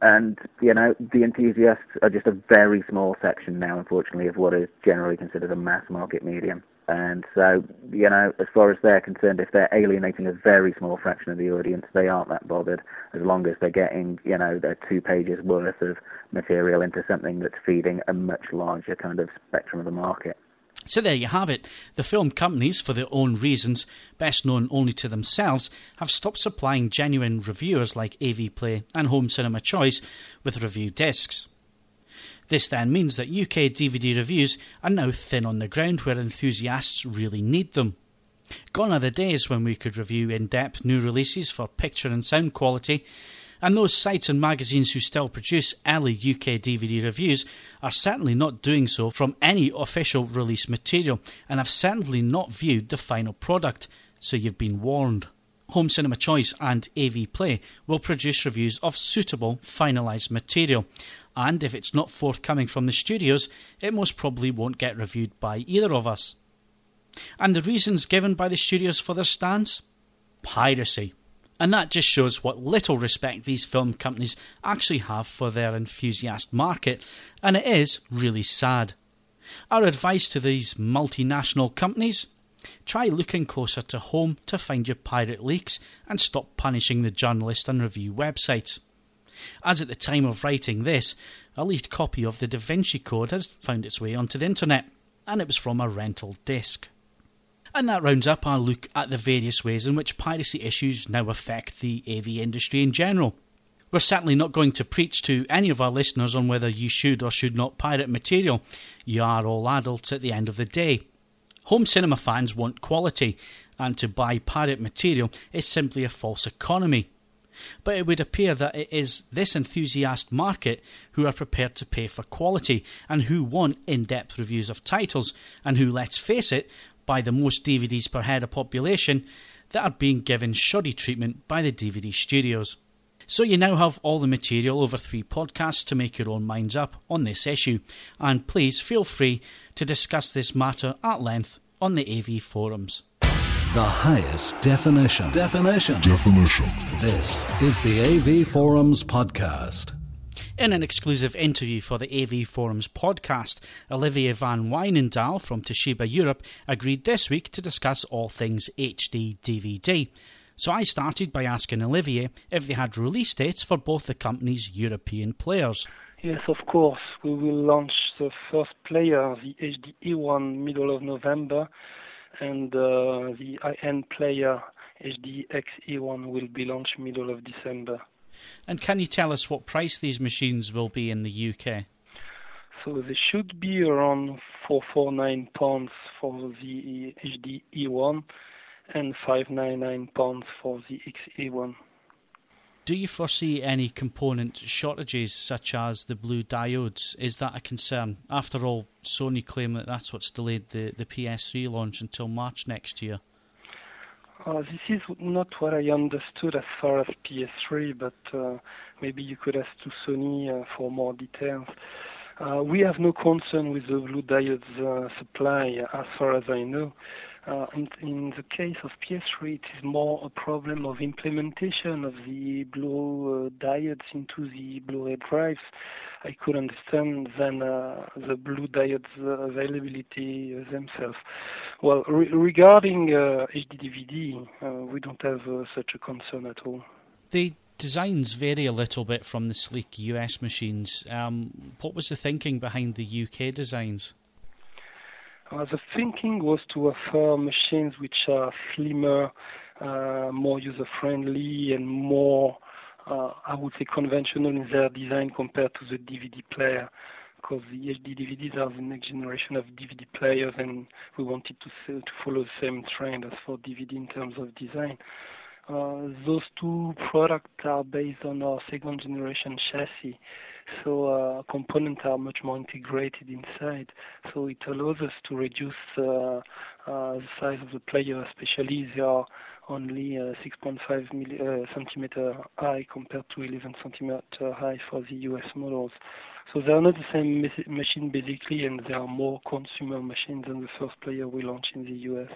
And, you know, the enthusiasts are just a very small section now, unfortunately, of what is generally considered a mass market medium. And so, you know, as far as they're concerned, if they're alienating a very small fraction of the audience, they aren't that bothered as long as they're getting, you know, their two pages worth of material into something that's feeding a much larger kind of spectrum of the market. So there you have it. The film companies, for their own reasons, best known only to themselves, have stopped supplying genuine reviewers like AV Play and Home Cinema Choice with review discs. This then means that UK DVD reviews are now thin on the ground where enthusiasts really need them. Gone are the days when we could review in depth new releases for picture and sound quality, and those sites and magazines who still produce early UK DVD reviews are certainly not doing so from any official release material and have certainly not viewed the final product, so you've been warned. Home Cinema Choice and AV Play will produce reviews of suitable finalised material, and if it's not forthcoming from the studios, it most probably won't get reviewed by either of us. And the reasons given by the studios for their stance? Piracy. And that just shows what little respect these film companies actually have for their enthusiast market, and it is really sad. Our advice to these multinational companies try looking closer to home to find your pirate leaks and stop punishing the journalist and review websites. As at the time of writing this, a leaked copy of the Da Vinci Code has found its way onto the internet, and it was from a rental disc. And that rounds up our look at the various ways in which piracy issues now affect the AV industry in general. We're certainly not going to preach to any of our listeners on whether you should or should not pirate material. You are all adults at the end of the day. Home cinema fans want quality, and to buy pirate material is simply a false economy. But it would appear that it is this enthusiast market who are prepared to pay for quality and who want in depth reviews of titles, and who, let's face it, buy the most DVDs per head of population that are being given shoddy treatment by the DVD studios. So you now have all the material over three podcasts to make your own minds up on this issue, and please feel free to discuss this matter at length on the AV forums. The highest definition. Definition. Definition. This is the AV Forums podcast. In an exclusive interview for the AV Forums podcast, Olivier van Wijnendaal from Toshiba Europe agreed this week to discuss all things HD DVD. So I started by asking Olivier if they had release dates for both the company's European players. Yes, of course. We will launch the first player, the HD E1, middle of November, and uh, the high-end player HD XE1 will be launched middle of December. And can you tell us what price these machines will be in the UK? So they should be around 449 pounds for the HD E1 and 599 pounds for the XE1. Do you foresee any component shortages such as the blue diodes? Is that a concern? After all, Sony claim that that's what's delayed the, the PS3 launch until March next year. Uh, this is not what I understood as far as PS3, but uh, maybe you could ask to Sony uh, for more details. Uh, we have no concern with the blue diodes supply, as far as I know. Uh, in, in, the case of PS3, it is more a problem of implementation of the blue uh, diodes into the Blu-ray drives. I could understand than uh, the blue diodes availability themselves. Well, re- regarding HD DVD, uh, we don't have uh, such a concern at all. The designs vary a little bit from the sleek US machines. Um, what was the thinking behind the UK designs? Uh, the thinking was to offer machines which are slimmer, uh, more user friendly, and more, uh, I would say, conventional in their design compared to the DVD player. Because the HD DVDs are the next generation of DVD players, and we wanted to, to follow the same trend as for DVD in terms of design. Uh, those two products are based on our second generation chassis, so uh, components are much more integrated inside. So it allows us to reduce uh, uh the size of the player, especially they are only uh, 6.5 milli- uh, centimeter high compared to 11 centimeter high for the US models. So they are not the same machine basically, and they are more consumer machines than the first player we launched in the US.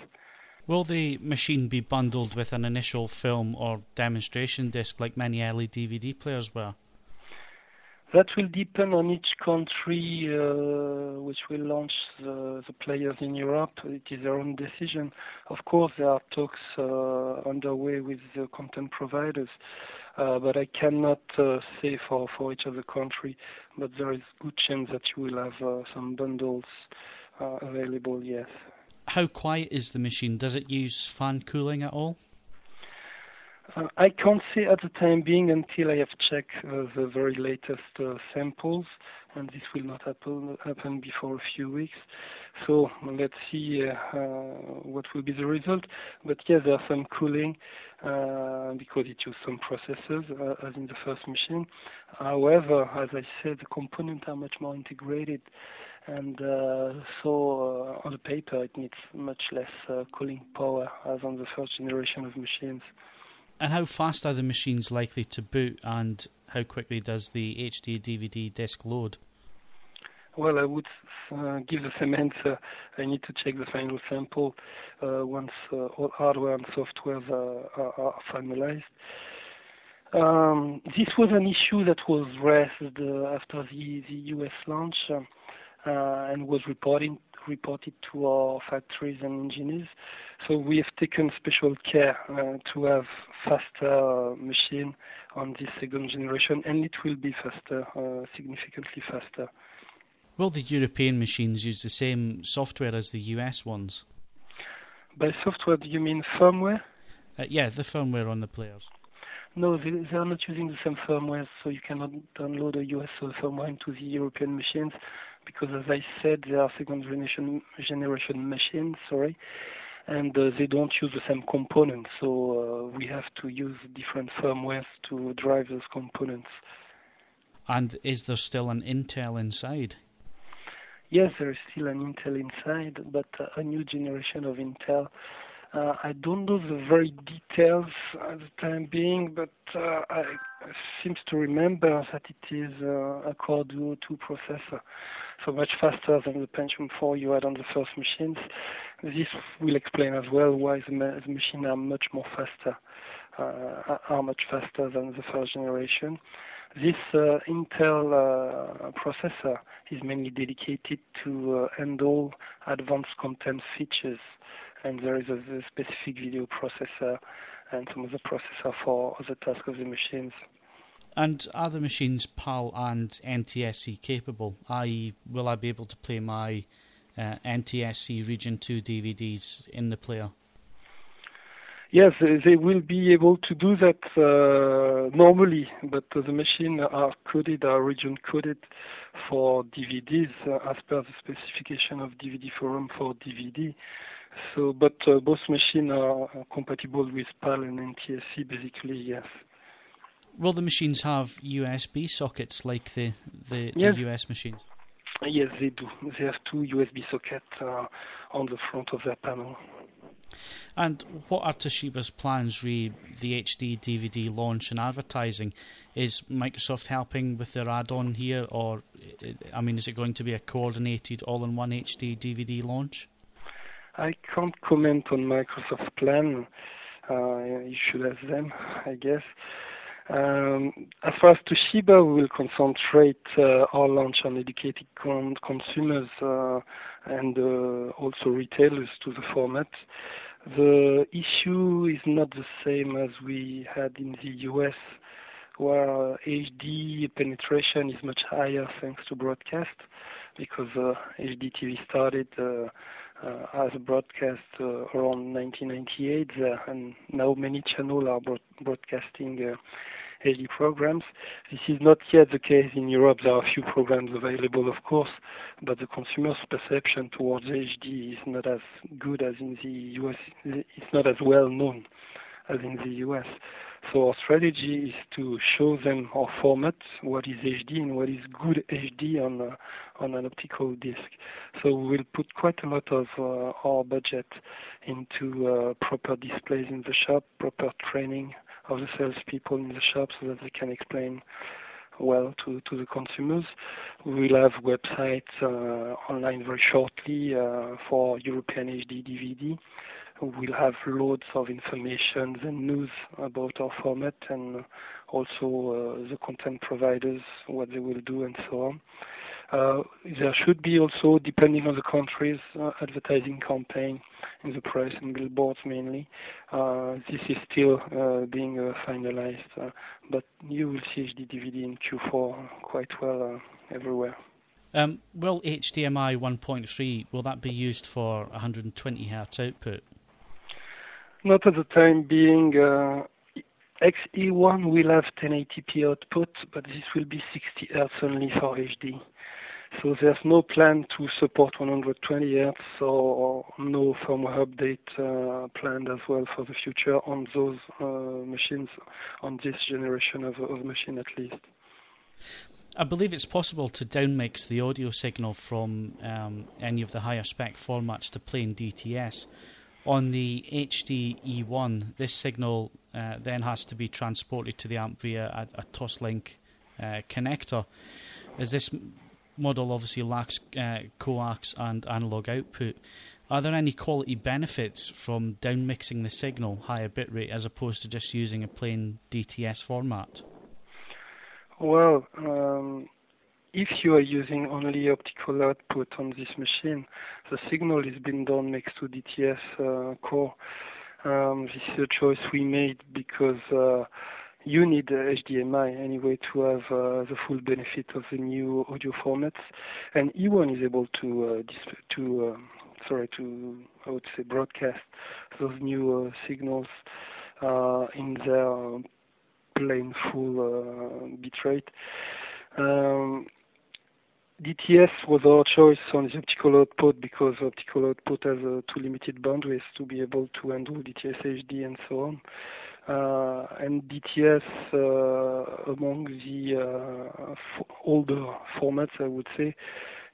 Will the machine be bundled with an initial film or demonstration disc like many early DVD players were? That will depend on each country uh, which will launch the, the, players in Europe. It is their own decision. Of course, there are talks uh, underway with the content providers, uh, but I cannot say for, for each of the country. But there is good chance that you will have some bundles available. Yes how quiet is the machine? Does it use fan cooling at all? Uh, I can't say at the time being until I have checked the very latest uh, samples, and this will not happen, happen before a few weeks. So let's see uh, what will be the result. But yes, there's some cooling because it uses some processors as in the first machine. However, as I said, the components are much more integrated and uh, so uh, on the paper it needs much less uh, cooling power as on the first generation of machines. And how fast are the machines likely to boot, and how quickly does the HD DVD disc load? Well, I would uh, give the same answer. I need to check the final sample uh, once uh, all hardware and software are, are, finalized. Um, this was an issue that was raised after the, the US launch. Uh, and was reporting, reported to our factories and engineers. So we have taken special care uh, to have faster machine on this second generation, and it will be faster, uh, significantly faster. Will the European machines use the same software as the US ones? by software, do you mean firmware? Uh, yeah, the firmware on the players. No, they, they, are not using the same firmware, so you cannot download a US firmware into the European machines because, as I said, they are second generation generation machines. Sorry, and uh, they don't use the same components, so uh, we have to use different firmwares to drive those components. And is there still an Intel inside? Yes, there is still an Intel inside, but uh, a new generation of Intel. Uh, I don't know the very details at the time being, but uh, I, seems to remember that it is uh, a Core Duo 2 processor, so much faster than the Pentium 4 you had on the first machines. This will explain as well why the, ma- the machines are much more faster, are much faster than the first generation. This Intel processor is mainly dedicated to handle advanced content features, and there is a, a specific video processor and some other processor for other tasks of the machines. And are the machines PAL and NTSC capable? I.e., will I be able to play my uh, NTSC Region 2 DVDs in the player? Yes, they will be able to do that uh, normally, but the machines are coded, are region coded for DVDs uh, as per the specification of DVD Forum for DVD. So, but uh, both machines are compatible with PAL and NTSC, basically, yes. Will the machines have USB sockets like the the, yes. the US machines? Yes, they do. They have two USB sockets uh, on the front of their panel. And what are Toshiba's plans re the HD DVD launch and advertising? Is Microsoft helping with their add-on here, or I mean, is it going to be a coordinated all-in-one HD DVD launch? I can't comment on Microsoft's plan. Uh, you should ask them, I guess. Um, as far as Toshiba, we will concentrate uh, our launch on educating con- consumers uh, and also retailers to the format. The issue is not the same as we had in the US, where HD penetration is much higher thanks to broadcast, because HD TV started Uh, as a broadcast uh, around 1998, uh, and now many channels are broadcasting HD programs. This is not yet the case in Europe. There are a few programs available, of course, but the consumer's perception towards HD is not as good as in the US. It's not as well known as in the US. So our strategy is to show them our format, what is HD and what is good HD on uh, on an optical disc. So we will put quite a lot of uh, our budget into uh, proper displays in the shop, proper training of the salespeople in the shop so that they can explain well to, to the consumers. We will have websites uh, online very shortly uh, for European HD DVD. We'll have loads of information and news about our format and also uh, the content providers, what they will do and so on. Uh, there should be also, depending on the countries, uh, advertising campaign in the press and billboards mainly. Uh, this is still uh, being uh, finalized, uh, but you will see HD DVD in Q4 quite well everywhere. Um, will HDMI 1.3 will that be used for 120 Hz output? Not at the time being. XE1 will have 1080p output, but this will be 60 Hz only for HD. So there's no plan to support 120 Hz or, no firmware update uh, planned as well for the future on those uh, machines, on this generation of, of machine at least. I believe it's possible to downmix the audio signal from um, any of the higher spec formats to plain DTS. On the HD E1, this signal uh, then has to be transported to the amp via a, a Toslink uh, connector. Is this model obviously lacks uh, coax and analog output. Are there any quality benefits from downmixing the signal higher bitrate as opposed to just using a plain DTS format? Well, um, if you are using only optical output on this machine, the signal is being downmixed to DTS uh, core. Um, this is a choice we made because uh, you need HDMI anyway to have uh, the full benefit of the new audio formats. And E1 is able to uh, to uh, sorry, to I would say broadcast those new uh, signals uh, in their plain full bitrate. Um, DTS was our choice on the optical output because optical output has uh, too limited bandwidth to be able to handle DTS HD and so on. Uh, and DTS uh, among the uh, f- older formats, I would say,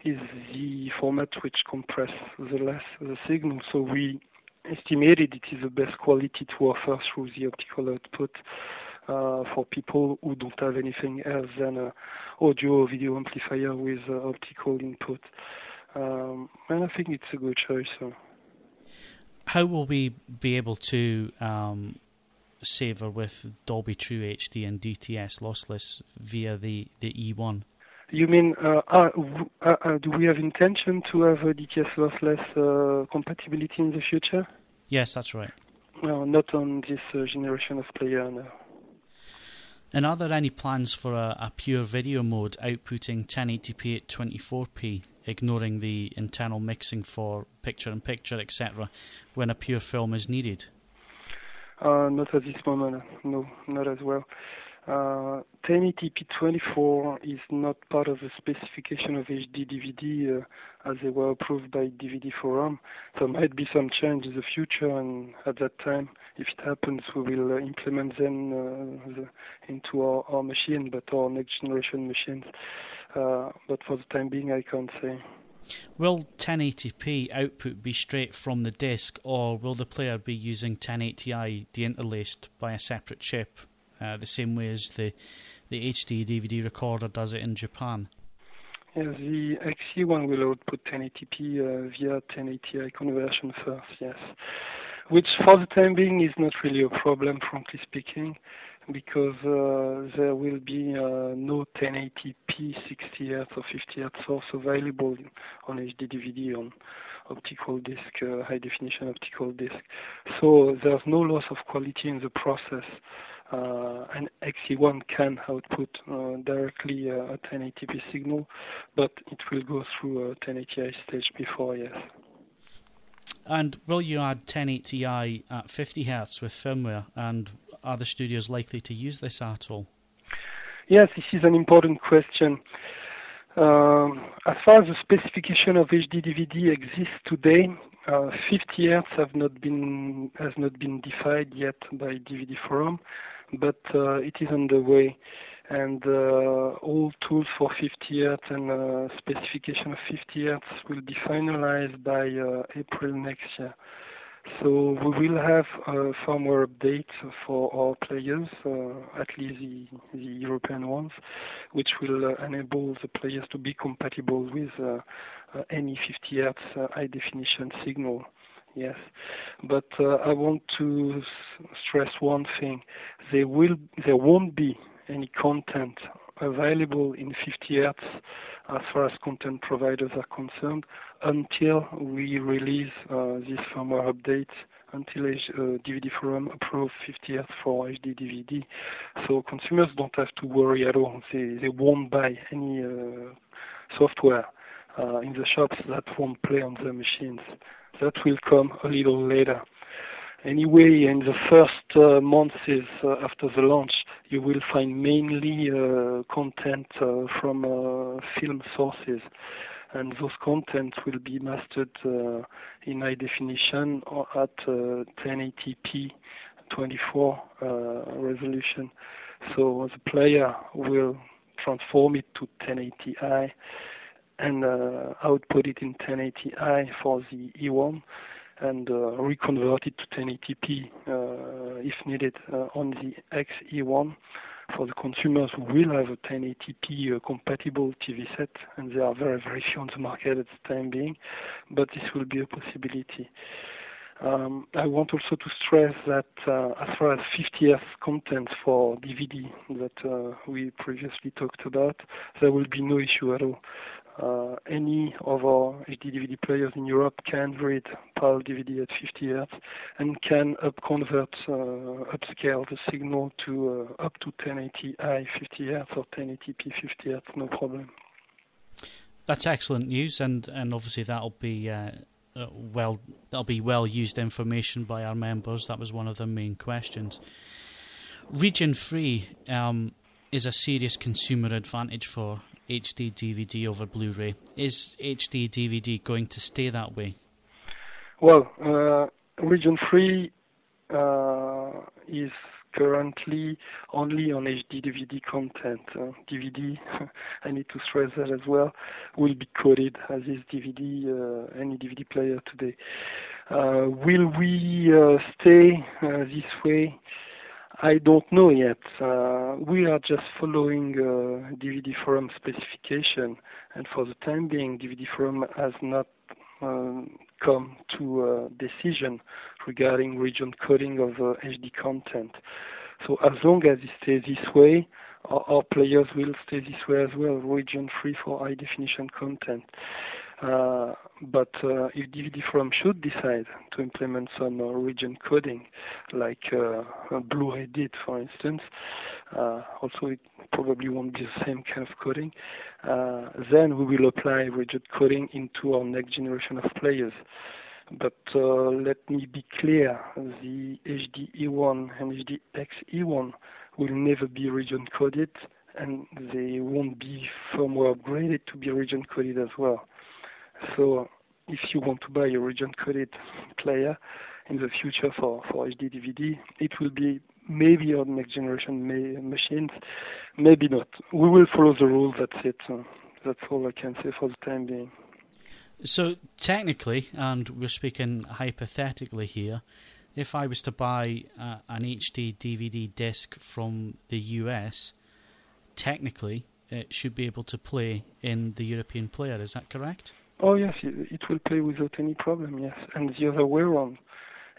is the format which compresses the less the signal. So we estimated it is the best quality to offer through the optical output for people who don't have anything else than an audio or video amplifier with uh, optical input. Um, and I think it's a good choice. So. How will we be able to um, savor with Dolby True HD and DTS lossless via the, the E1? You mean, uh, uh, uh, uh, do we have intention to have a DTS lossless uh, compatibility in the future? Yes, that's right. No, not on this uh, generation of player, no. And are there any plans for a, a pure video mode outputting 1080p at 24p, ignoring the internal mixing for picture in picture, etc., when a pure film is needed? Uh, not at this moment, no, not as well. Uh, 1080p 24 is not part of the specification of HD DVD uh, as they were approved by DVD Forum. There might be some change in the future, and at that time, if it happens, we will uh, implement them uh, the, into our, our machine, but our next generation machines. Uh, but for the time being, I can't say. Will 1080p output be straight from the disc, or will the player be using 1080i deinterlaced by a separate chip? uh, the same way as the the HD DVD recorder does it in Japan. Yes, the XE1 will output 1080p uh, via 1080i conversion first, yes. Which for the time being is not really a problem, frankly speaking, because uh, there will be uh, no 1080p 60 Hz or 50 Hz source available on HD DVD on optical disc, uh, high definition optical disc. So there's no loss of quality in the process uh, an XE1 can output uh, directly uh, a 1080p signal, but it will go through a 1080i stage before, yes. And will you add 1080i at 50 Hz with firmware? And are the studios likely to use this at all? Yes, this is an important question. Um, as far as the specification of HD DVD exists today, uh, 50 Hz have not been has not been defined yet by DVD Forum, but uh, it is on the way. And uh, all tools for 50 Hz and uh, specification of 50 Hz will be finalized by April next year. So we will have a firmware update for our players, uh, at least the, the, European ones, which will uh, enable the players to be compatible with uh, any 50 Hz high definition signal. Yes, but uh, I want to s- stress one thing: there will, there won't be any content available in 50 Hz as far as content providers are concerned until we release uh, this firmware update until uh, DVD Forum approves 50 Hz for HD DVD. So consumers don't have to worry at all. They, they won't buy any uh, software uh, in the shops that won't play on the machines. That will come a little later. Anyway, in the first uh, months uh, after the launch, you will find mainly uh, content uh, from uh, film sources, and those contents will be mastered in high definition or at 1080p 24 resolution. So the player will transform it to 1080i and uh, output it in 1080i for the E1 and uh, reconvert it to 1080p uh, if needed uh, on the XE1 for the consumers who will have a 1080p uh, compatible TV set, and there are very, very few on the market at the time being, but this will be a possibility. Um, I want also to stress that uh, as far as 50F content for DVD that uh, we previously talked about, there will be no issue at all uh, any of our HD DVD players in Europe can read PAL DVD at 50 Hz and can up convert, uh, upscale the signal to uh, up to 1080i 50 Hz or 1080p 50 Hz, no problem. That's excellent news, and, and obviously that'll be uh, uh, well that'll be well used information by our members. That was one of the main questions. Region free um, is a serious consumer advantage for HD DVD over Blu-ray. Is HD DVD going to stay that way? Well, uh, region free uh, is currently only on HD DVD content. Uh, DVD, I need to stress that as well, will be coded as is DVD, uh, any DVD player today. Uh, will we uh, stay uh, this way? I don't know yet. Uh, we are just following DVD forum specification, and for the time being, DVD forum has not um, come to a decision regarding region coding of uh, HD content. So as long as it stays this way, our, our, players will stay this way as well, region free for high definition content. Uh, but uh, if DVD Forum should decide to implement some uh, region coding, like uh, Blu-ray did, for instance, uh, also it probably won't be the same kind of coding, then we will apply region coding into our next generation of players. But let me be clear, the HD E1 and HD X E1 will never be region coded and they won't be firmware upgraded to be region coded as well. So if you want to buy a region coded player in the future for, for HD DVD, it will be maybe on next generation ma- machines, maybe not. We will follow the rules, that's it. Uh, that's all I can say for the time being. So, technically, and we're speaking hypothetically here, if I was to buy uh, an HD DVD disc from the US, technically it should be able to play in the European player. Is that correct? Oh yes, it, will play without any problem. Yes, and the other way around.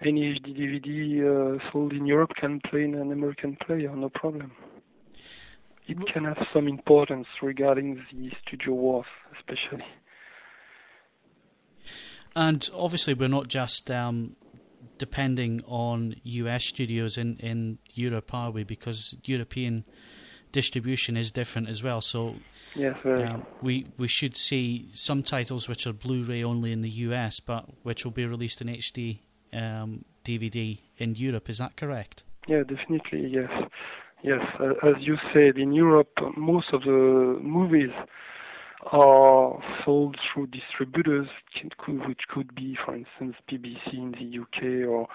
Any HD DVD uh, sold in Europe can play in an American player, no problem. It can have some importance regarding the studio wars, especially. And obviously, we're not just um, depending on US studios in, in Europe, are we? Because European distribution is different as well. So yes, um, we we should see some titles which are Blu-ray only in the US, but which will be released in HD um, DVD in Europe. Is that correct? Yeah, definitely. Yes, yes. Uh, as you said, in Europe, most of the movies are sold through distributors, which could be, for instance, BBC in the UK or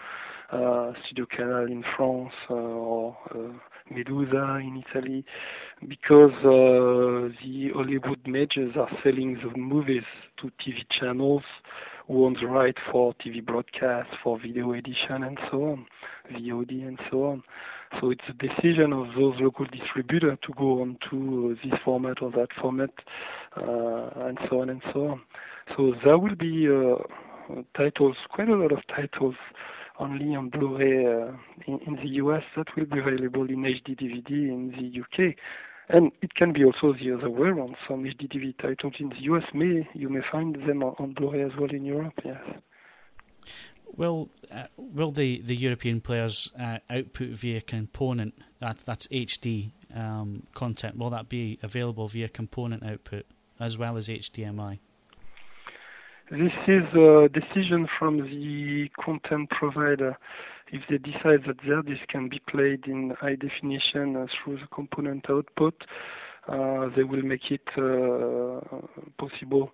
uh, Studio Canal in France uh, or uh, Medusa in Italy, because uh, the Hollywood majors are selling the movies to TV channels who own the right for TV broadcast, for video edition, and so on, VOD, and so on. So it's a decision of those local distributors to go on to this format or that format, uh, and so on and so on. So there will be uh, titles, quite a lot of titles only on Blu-ray uh, in, in, the US that will be available in HD DVD in the UK. And it can be also the other way around. Some HD DVD titles in the US may you may find them on, on Blu-ray as well in Europe. Yes. Will uh, will the, the European players uh, output via component that that's HD um, content? Will that be available via component output as well as HDMI? This is a decision from the content provider. If they decide that their disc can be played in high definition uh, through the component output, uh, they will make it uh, possible.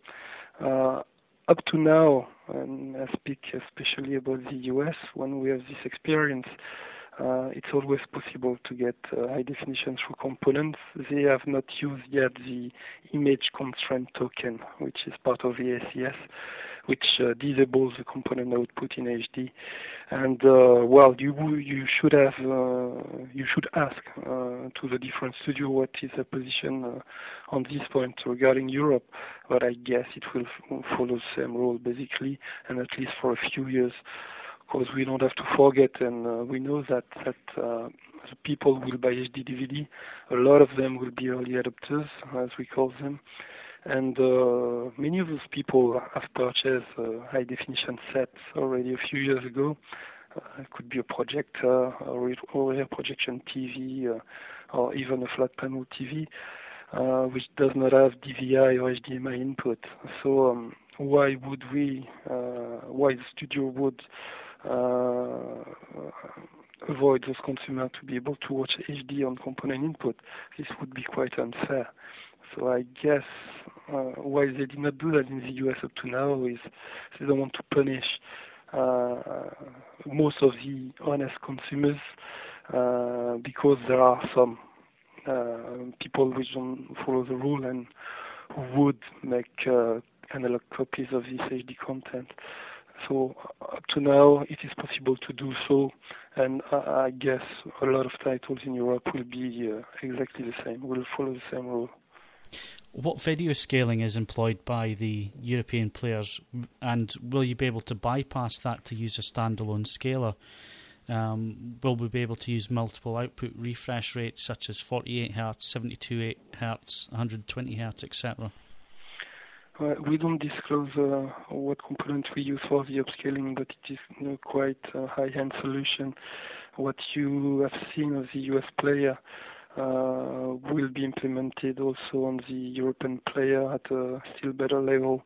Uh, up to now, and I speak especially about the US, when we have this experience, it's always possible to get uh, high definition through components. They have not used yet the image constraint token, which is part of the AACS, which uh, disables the component output in HD. And uh, well, you you should have uh, you should ask uh, to the different studio what is the position on this point regarding Europe. But I guess it will follow the same rule basically, and at least for a few years course, we don't have to forget, and uh, we know that that uh, people will buy HD DVD. A lot of them will be early adopters, as we call them, and uh, many of those people have purchased uh, high definition sets already a few years ago. Uh, it could be a projector, or, a projection TV, uh, or even a flat panel TV. Which does not have DVI or HDMI input. So um, why would we, why the studio would avoid those consumers to be able to watch HD on component input. This would be quite unfair. So I guess uh, why they did not do that in the US up to now is they don't want to punish uh, most of the honest consumers uh, because there are some uh, people which don't follow the rule and would make uh, analog copies of this HD content. So up to now, it is possible to do so, and I guess a lot of titles in Europe will be uh, exactly the same, will follow the same rule. What video scaling is employed by the European players, and will you be able to bypass that to use a standalone scaler? Um, will we be able to use multiple output refresh rates such as 48 Hz, 72 Hz, 120 Hz, etc.? Uh, we don't disclose uh, what component we use for the upscaling, but it is you know, quite a high-end solution. What you have seen of the US player uh, will be implemented also on the European player at a still better level.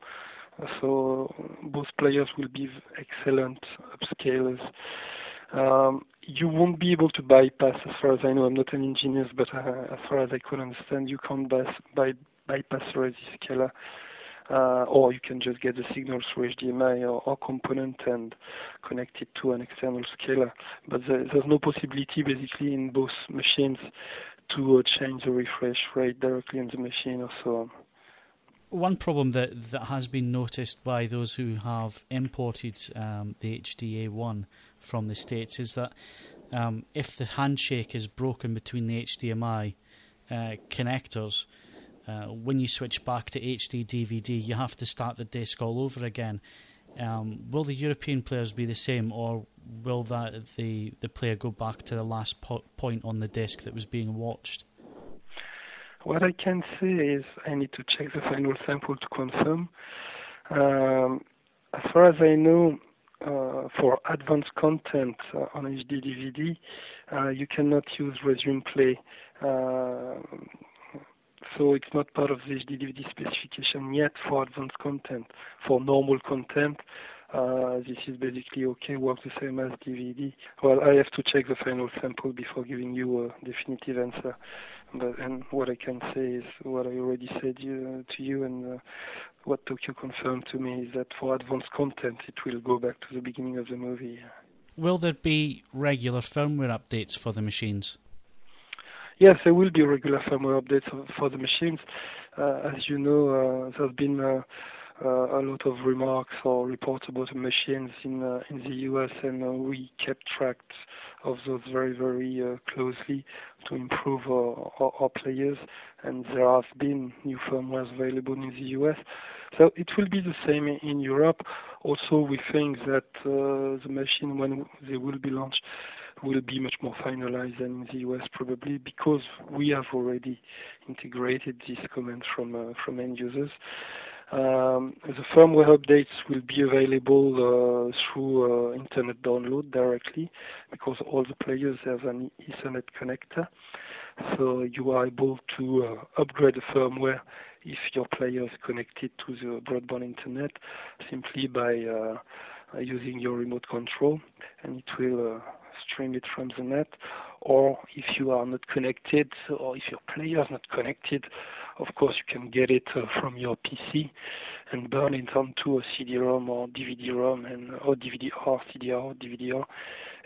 So both players will be excellent upscalers. Um, you won't be able to bypass, as far as I know, I'm not an engineer, but as far as I could understand, you can't bypass, by, uh, or you can just get the signal through HDMI or, or, component and connect it to an external scaler. But there, there's no possibility basically in both machines to uh, change the refresh rate directly on the machine or so on. One problem that, that has been noticed by those who have imported um, the HDA1 from the States is that um, if the handshake is broken between the HDMI uh, connectors, uh, when you switch back to HD DVD, you have to start the disc all over again. Um, will the European players be the same, or will that the the player go back to the last po- point on the disc that was being watched? What I can say is I need to check the final sample to confirm. Um, as far as I know, uh, for advanced content uh, on HD DVD, uh, you cannot use resume play uh, so it's not part of the DVD specification yet for advanced content. For normal content, uh, this is basically okay, works the same as DVD. Well, I have to check the final sample before giving you a definitive answer. But and what I can say is what I already said uh, to you, and uh, what Tokyo confirmed to me is that for advanced content, it will go back to the beginning of the movie. Will there be regular firmware updates for the machines? Yes, there will be regular firmware updates for the machines. Uh, as you know, uh, there's been uh, uh, a lot of remarks or reports about the machines in uh, in the US, and uh, we kept track of those very very closely to improve our, our, our, players. And there have been new firmwares available in the US, so it will be the same in Europe. Also, we think that the machine, when they will be launched, will be much more finalized than in the US probably because we have already integrated these comments from uh, from end users. Um, the firmware updates will be available uh, through uh, internet download directly because all the players have an Ethernet connector. So you are able to uh, upgrade the firmware if your player is connected to the broadband internet simply by uh, using your remote control, and it will uh, stream it from the net, or if you are not connected, or if your player is not connected, of course you can get it uh, from your PC and burn it onto a CD-ROM or DVD-ROM and or DVD-R, cd or DVD-R,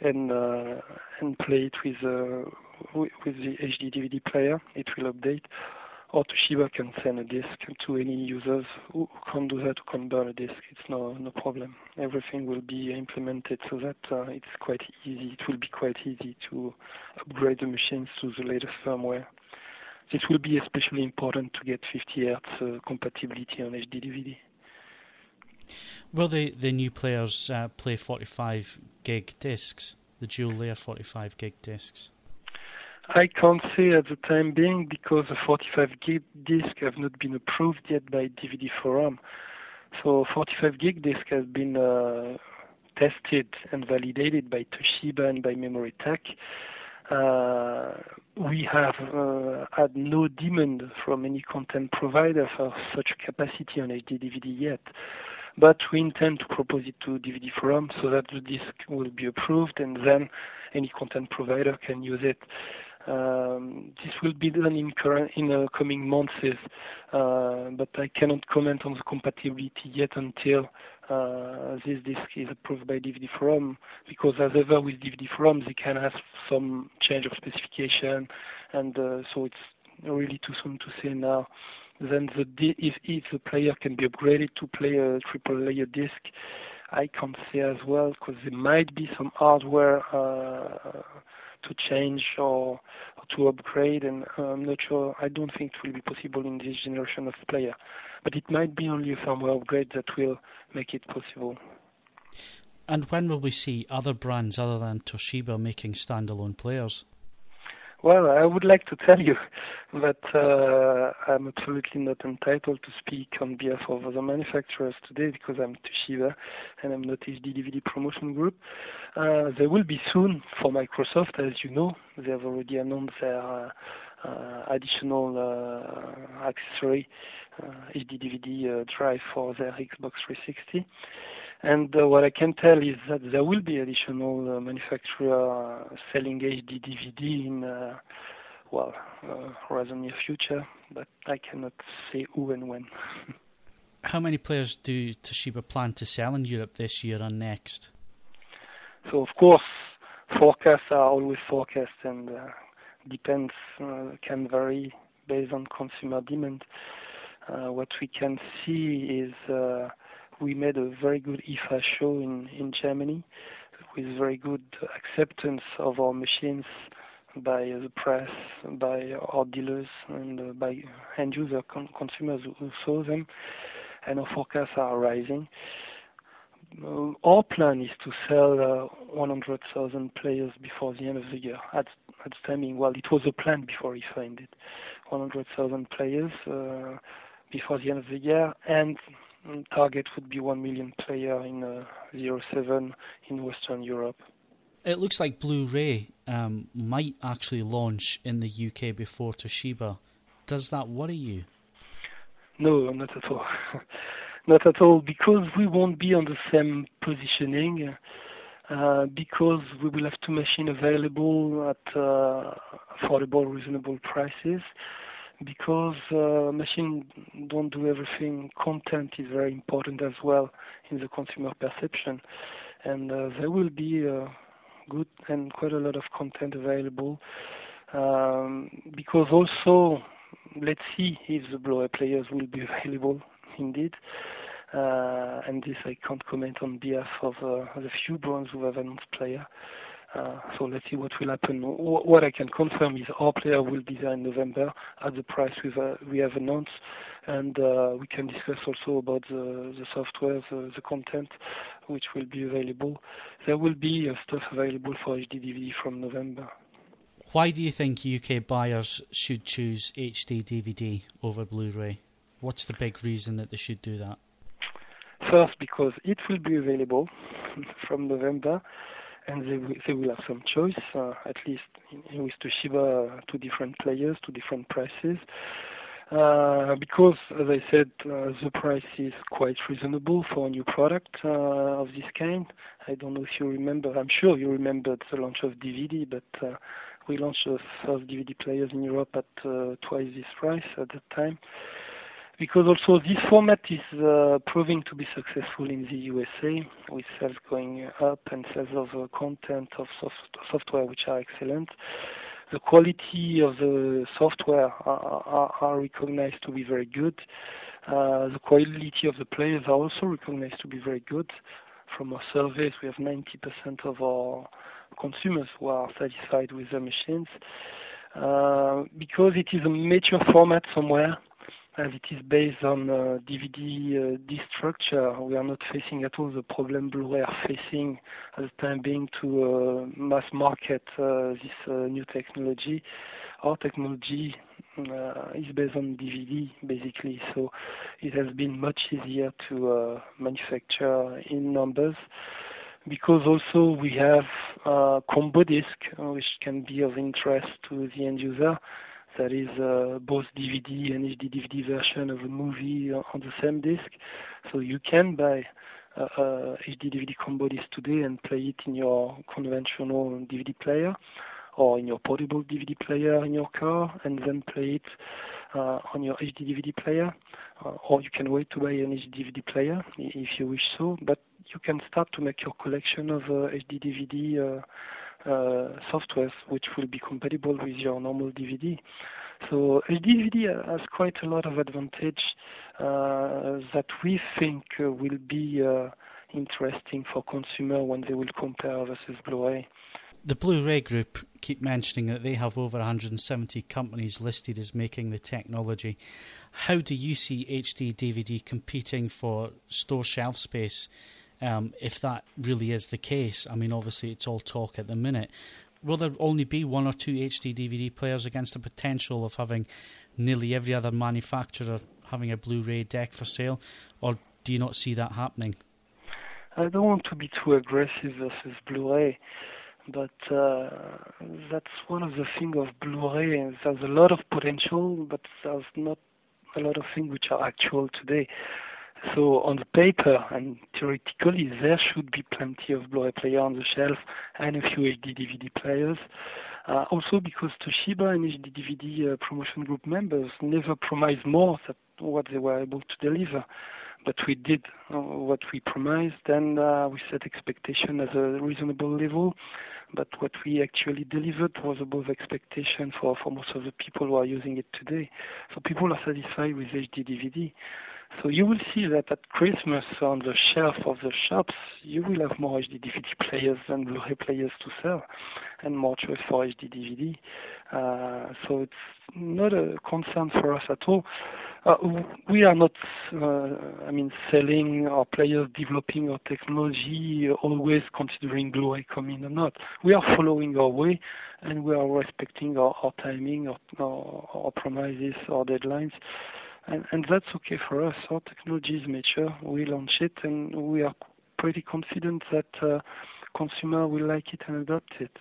and uh, and play it with uh, with the HD DVD player. It will update or Toshiba can send a disk to any users who can do that, who can burn a disk. It's no no problem. Everything will be implemented so that uh, it's quite easy. It will be quite easy to upgrade the machines to the latest firmware. This will be especially important to get 50 Hz uh, compatibility on HD DVD. Will the, the new players uh, play 45 gig discs, the dual layer 45 gig discs? I can't say at the time being because the 45 gig disk have not been approved yet by DVD Forum. So 45 gig disk has been uh, tested and validated by Toshiba and by Memory Tech. Uh, we have uh, had no demand from any content provider for such capacity on HD DVD yet. But we intend to propose it to DVD Forum so that the disc will be approved and then any content provider can use it. Um, this will be done in the coming months, uh, but I cannot comment on the compatibility yet until uh, this disc is approved by DVD Forum, because as ever with DVD Forum, they can have some change of specification, and uh, so it's really too soon to say now. Then the if, if the player can be upgraded to play a triple layer disc, I can't say as well because there might be some hardware uh, to change or, or to upgrade, and I'm not sure. I don't think it will be possible in this generation of player, but it might be only a firmware upgrade that will make it possible. And when will we see other brands other than Toshiba making standalone players? Well, I would like to tell you, that uh, I'm absolutely not entitled to speak on behalf of other manufacturers today because I'm Toshiba and I'm not HD DVD Promotion Group. Uh, there will be soon for Microsoft, as you know. They have already announced their uh, uh additional uh, accessory HD uh, DVD drive for their Xbox 360. And uh, what I can tell is that there will be additional uh, manufacturer selling HD DVD in, uh, well, uh, rather near future, but I cannot say who and when. How many players do Toshiba plan to sell in Europe this year and next? So, of course, forecasts are always forecasts and uh, depends, uh, can vary based on consumer demand. Uh, what we can see is we made a very good IFA show in, in Germany with very good acceptance of our machines by the press, by our dealers, and uh, by end user con- consumers who saw them. And our forecasts are rising. Uh, our plan is to sell uh, 100,000 players before the end of the year. At, at timing, well, it was a plan before IFA ended. 100,000 players uh, before the end of the year, and target would be 1 million player in uh, 07 in Western Europe. It looks like Blu-ray um, might actually launch in the UK before Toshiba. Does that worry you? No, not at all. not at all, because we won't be on the same positioning. Uh, because we will have two machines available at uh, affordable, reasonable prices because uh, don't do everything. Content is very important as well in the consumer perception, and uh, there will be uh, good and quite a lot of content available. Um, because also, let's see if the Blu-ray players will be available indeed. Uh, and this I can't comment on behalf of uh, the few brands who have announced player. Uh, so let's see what will happen. What I can confirm is our player will be there in November at the price we've, uh, we have announced, and uh, we can discuss also about the, the software, the, the, content, which will be available. There will be uh, stuff available for HD DVD from November. Why do you think UK buyers should choose HD DVD over Blu-ray? What's the big reason that they should do that? First, because it will be available from November and they will, they will have some choice, uh, at least with Toshiba, uh, two different players, two different prices. Uh, because, as I said, uh, the price is quite reasonable for a new product uh, of this kind. I don't know if you remember, I'm sure you remember the launch of DVD, but uh, we launched the first DVD players in Europe at twice this price at that time because also this format is uh, proving to be successful in the USA with sales going up and sales of uh, content of soft software which are excellent. The quality of the software are, are, are recognized to be very good. Uh, the quality of the players are also recognized to be very good. From our surveys, we have 90% of our consumers who are satisfied with the machines. Uh, because it is a mature format somewhere, as it is based on uh, DVD uh, disc structure, we are not facing at all the problem Blu-ray are facing at the time being to uh, mass market uh, this uh, new technology. Our technology uh, is based on DVD basically, so it has been much easier to manufacture in numbers because also we have combo disc, which can be of interest to the end user. That is uh, both DVD and HD DVD version of a movie on the same disc. So you can buy a, a HD DVD combo disc today and play it in your conventional DVD player or in your portable DVD player in your car and then play it uh, on your HD DVD player. Uh, or you can wait to buy an HD DVD player if you wish so. But you can start to make your collection of uh, HD DVD uh, uh, softwares, which will be compatible with your normal DVD. So HD DVD has quite a lot of advantage uh, that we think uh, will be uh, interesting for consumer when they will compare versus Blu-ray. The Blu-ray Group keep mentioning that they have over 170 companies listed as making the technology. How do you see HD DVD competing for store shelf space? Um, if that really is the case, I mean, obviously it's all talk at the minute. Will there only be one or two HD DVD players against the potential of having nearly every other manufacturer having a Blu-ray deck for sale, or do you not see that happening? I don't want to be too aggressive versus Blu-ray but uh, that's one of the things of Blu-ray. There's a lot of potential, but there's not a lot of things which are actual today. So on the paper and theoretically, there should be plenty of Blu-ray player on the shelf and a few HD DVD players. Uh, also because Toshiba and HD DVD uh, promotion group members never promised more than what they were able to deliver but we did uh, what we promised and uh, we set expectation as a reasonable level but what we actually delivered was above expectation for, for most of the people who are using it today. So people are satisfied with HD DVD. So you will see that at Christmas on the shelf of the shops, you will have more HD DVD players than Blu-ray players to sell, and more choice for HD DVD. Uh, so it's not a concern for us at all. Uh, we are not, uh, I mean, selling our players, developing our technology, always considering Blu-ray coming or not. We are following our way, and we are respecting our, our timing, our, our, our promises, our deadlines and, and that's okay for us. Our technology is mature. We launch it, and we are pretty confident that uh, consumer will like it and adopt it.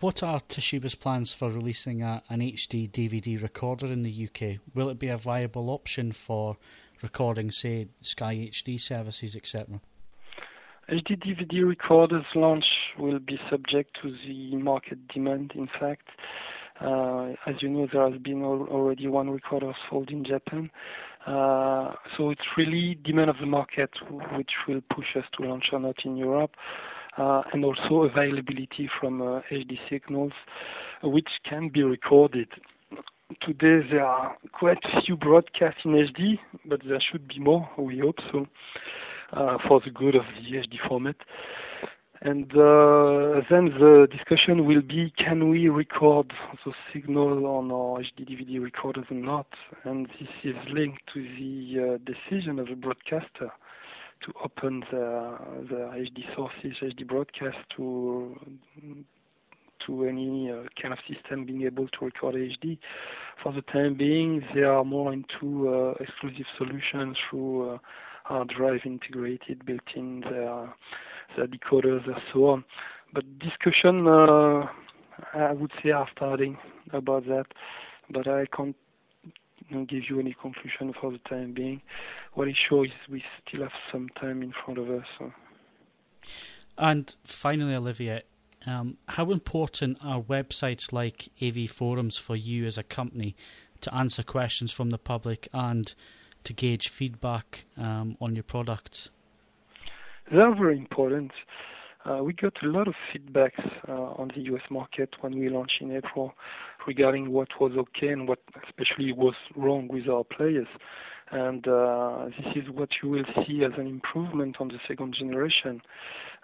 What are Toshiba's plans for releasing a, an HD DVD recorder in the UK? Will it be a viable option for recording, say, Sky HD services, etc.? HD DVD recorders launch will be subject to the market demand, in fact. Uh, as you know, there has been already one recorder sold in Japan. Uh, so it's really demand of the market which will push us to launch or not in Europe. Uh, and also availability from HD signals, which can be recorded. Today there are quite few broadcasts in HD, but there should be more, we hope so, for the good of the HD format. And uh, then the discussion will be, can we record the signal on our HD DVD recorders or not? And this is linked to the uh, decision of the broadcaster to open the, the HD sources, HD broadcast to to any uh, kind of system being able to record HD. For the time being, they are more into uh, exclusive solutions through uh, hard drive integrated built in their the decoders and so on. But discussion, uh, I would say, are starting about that, but I can't give you any conclusion for the time being. What is sure is we still have some time in front of us. So. And finally, Olivier, um, how important are websites like AV Forums for you as a company to answer questions from the public and to gauge feedback um, on your products? They're very important. Uh, we got a lot of feedbacks uh, on the US market when we launched in April regarding what was okay and what especially was wrong with our players. And uh, this is what you will see as an improvement on the second generation,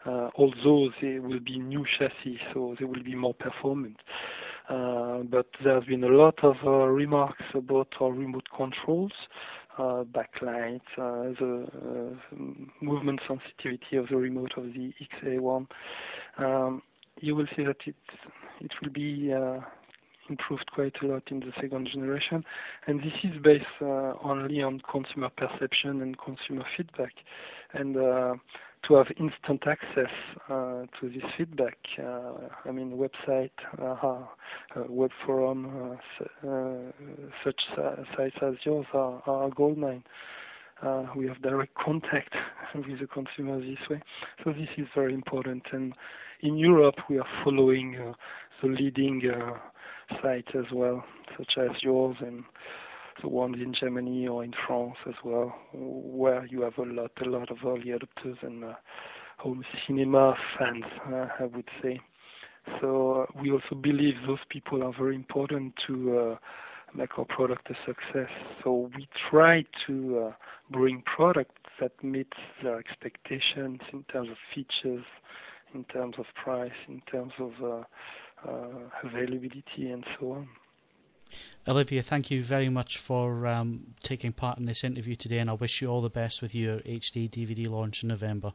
although they will be new chassis, so they will be more performant. There's been a lot of remarks about our remote controls, backlight, uh, the uh, movement sensitivity of the remote of the XA1. Um, you will see that it it will be improved quite a lot in the second generation, and this is based uh, only on consumer perception and consumer feedback. And uh, to have instant access uh, to this feedback. Uh, I mean, website, uh, web forum, such sites as yours are, are goldmine. Uh, we have direct contact with the consumers this way. So this is very important. And in Europe, we are following uh, the leading uh, sites as well, such as yours and the ones in Germany or in France as well, where you have a lot, a lot of early adopters and uh, home cinema fans, uh, I would say. So uh, we also believe those people are very important to uh, make our product a success. So we try to uh, bring products that meet their expectations in terms of features, in terms of price, in terms of uh, availability, and so on. Olivier, thank you very much for um, taking part in this interview today, and I wish you all the best with your HD DVD launch in November.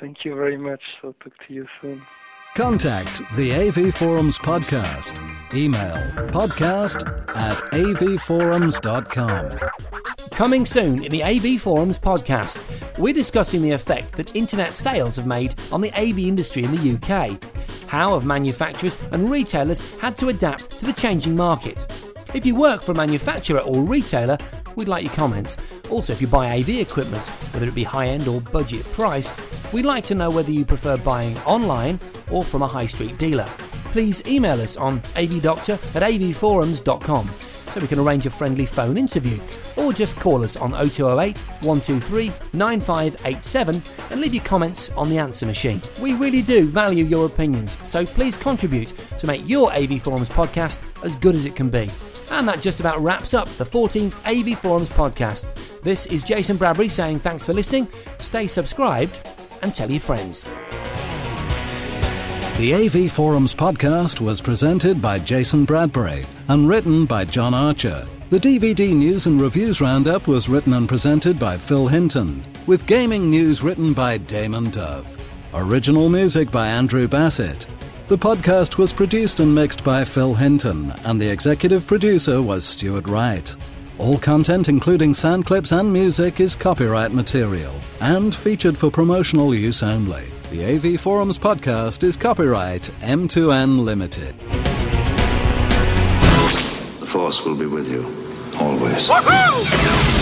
Thank you very much. I'll talk to you soon. Contact the AV Forums podcast. Email podcast at avforums.com. Coming soon in the AV Forums podcast, we're discussing the effect that internet sales have made on the AV industry in the UK. How have manufacturers and retailers had to adapt to the changing market? If you work for a manufacturer or retailer, we'd like your comments. Also, if you buy AV equipment, whether it be high end or budget priced, we'd like to know whether you prefer buying online or from a high street dealer. Please email us on avdoctor at avforums.com so we can arrange a friendly phone interview. Or just call us on 0208 123 9587 and leave your comments on the answer machine. We really do value your opinions, so please contribute to make your AV Forums podcast as good as it can be. And that just about wraps up the 14th AV Forums podcast. This is Jason Bradbury saying thanks for listening, stay subscribed, and tell your friends. The AV Forums podcast was presented by Jason Bradbury and written by John Archer. The DVD News and Reviews Roundup was written and presented by Phil Hinton, with gaming news written by Damon Dove. Original music by Andrew Bassett. The podcast was produced and mixed by Phil Hinton, and the executive producer was Stuart Wright. All content, including sound clips and music, is copyright material and featured for promotional use only. The AV Forums podcast is copyright M2N Limited. The Force will be with you, always. Woohoo!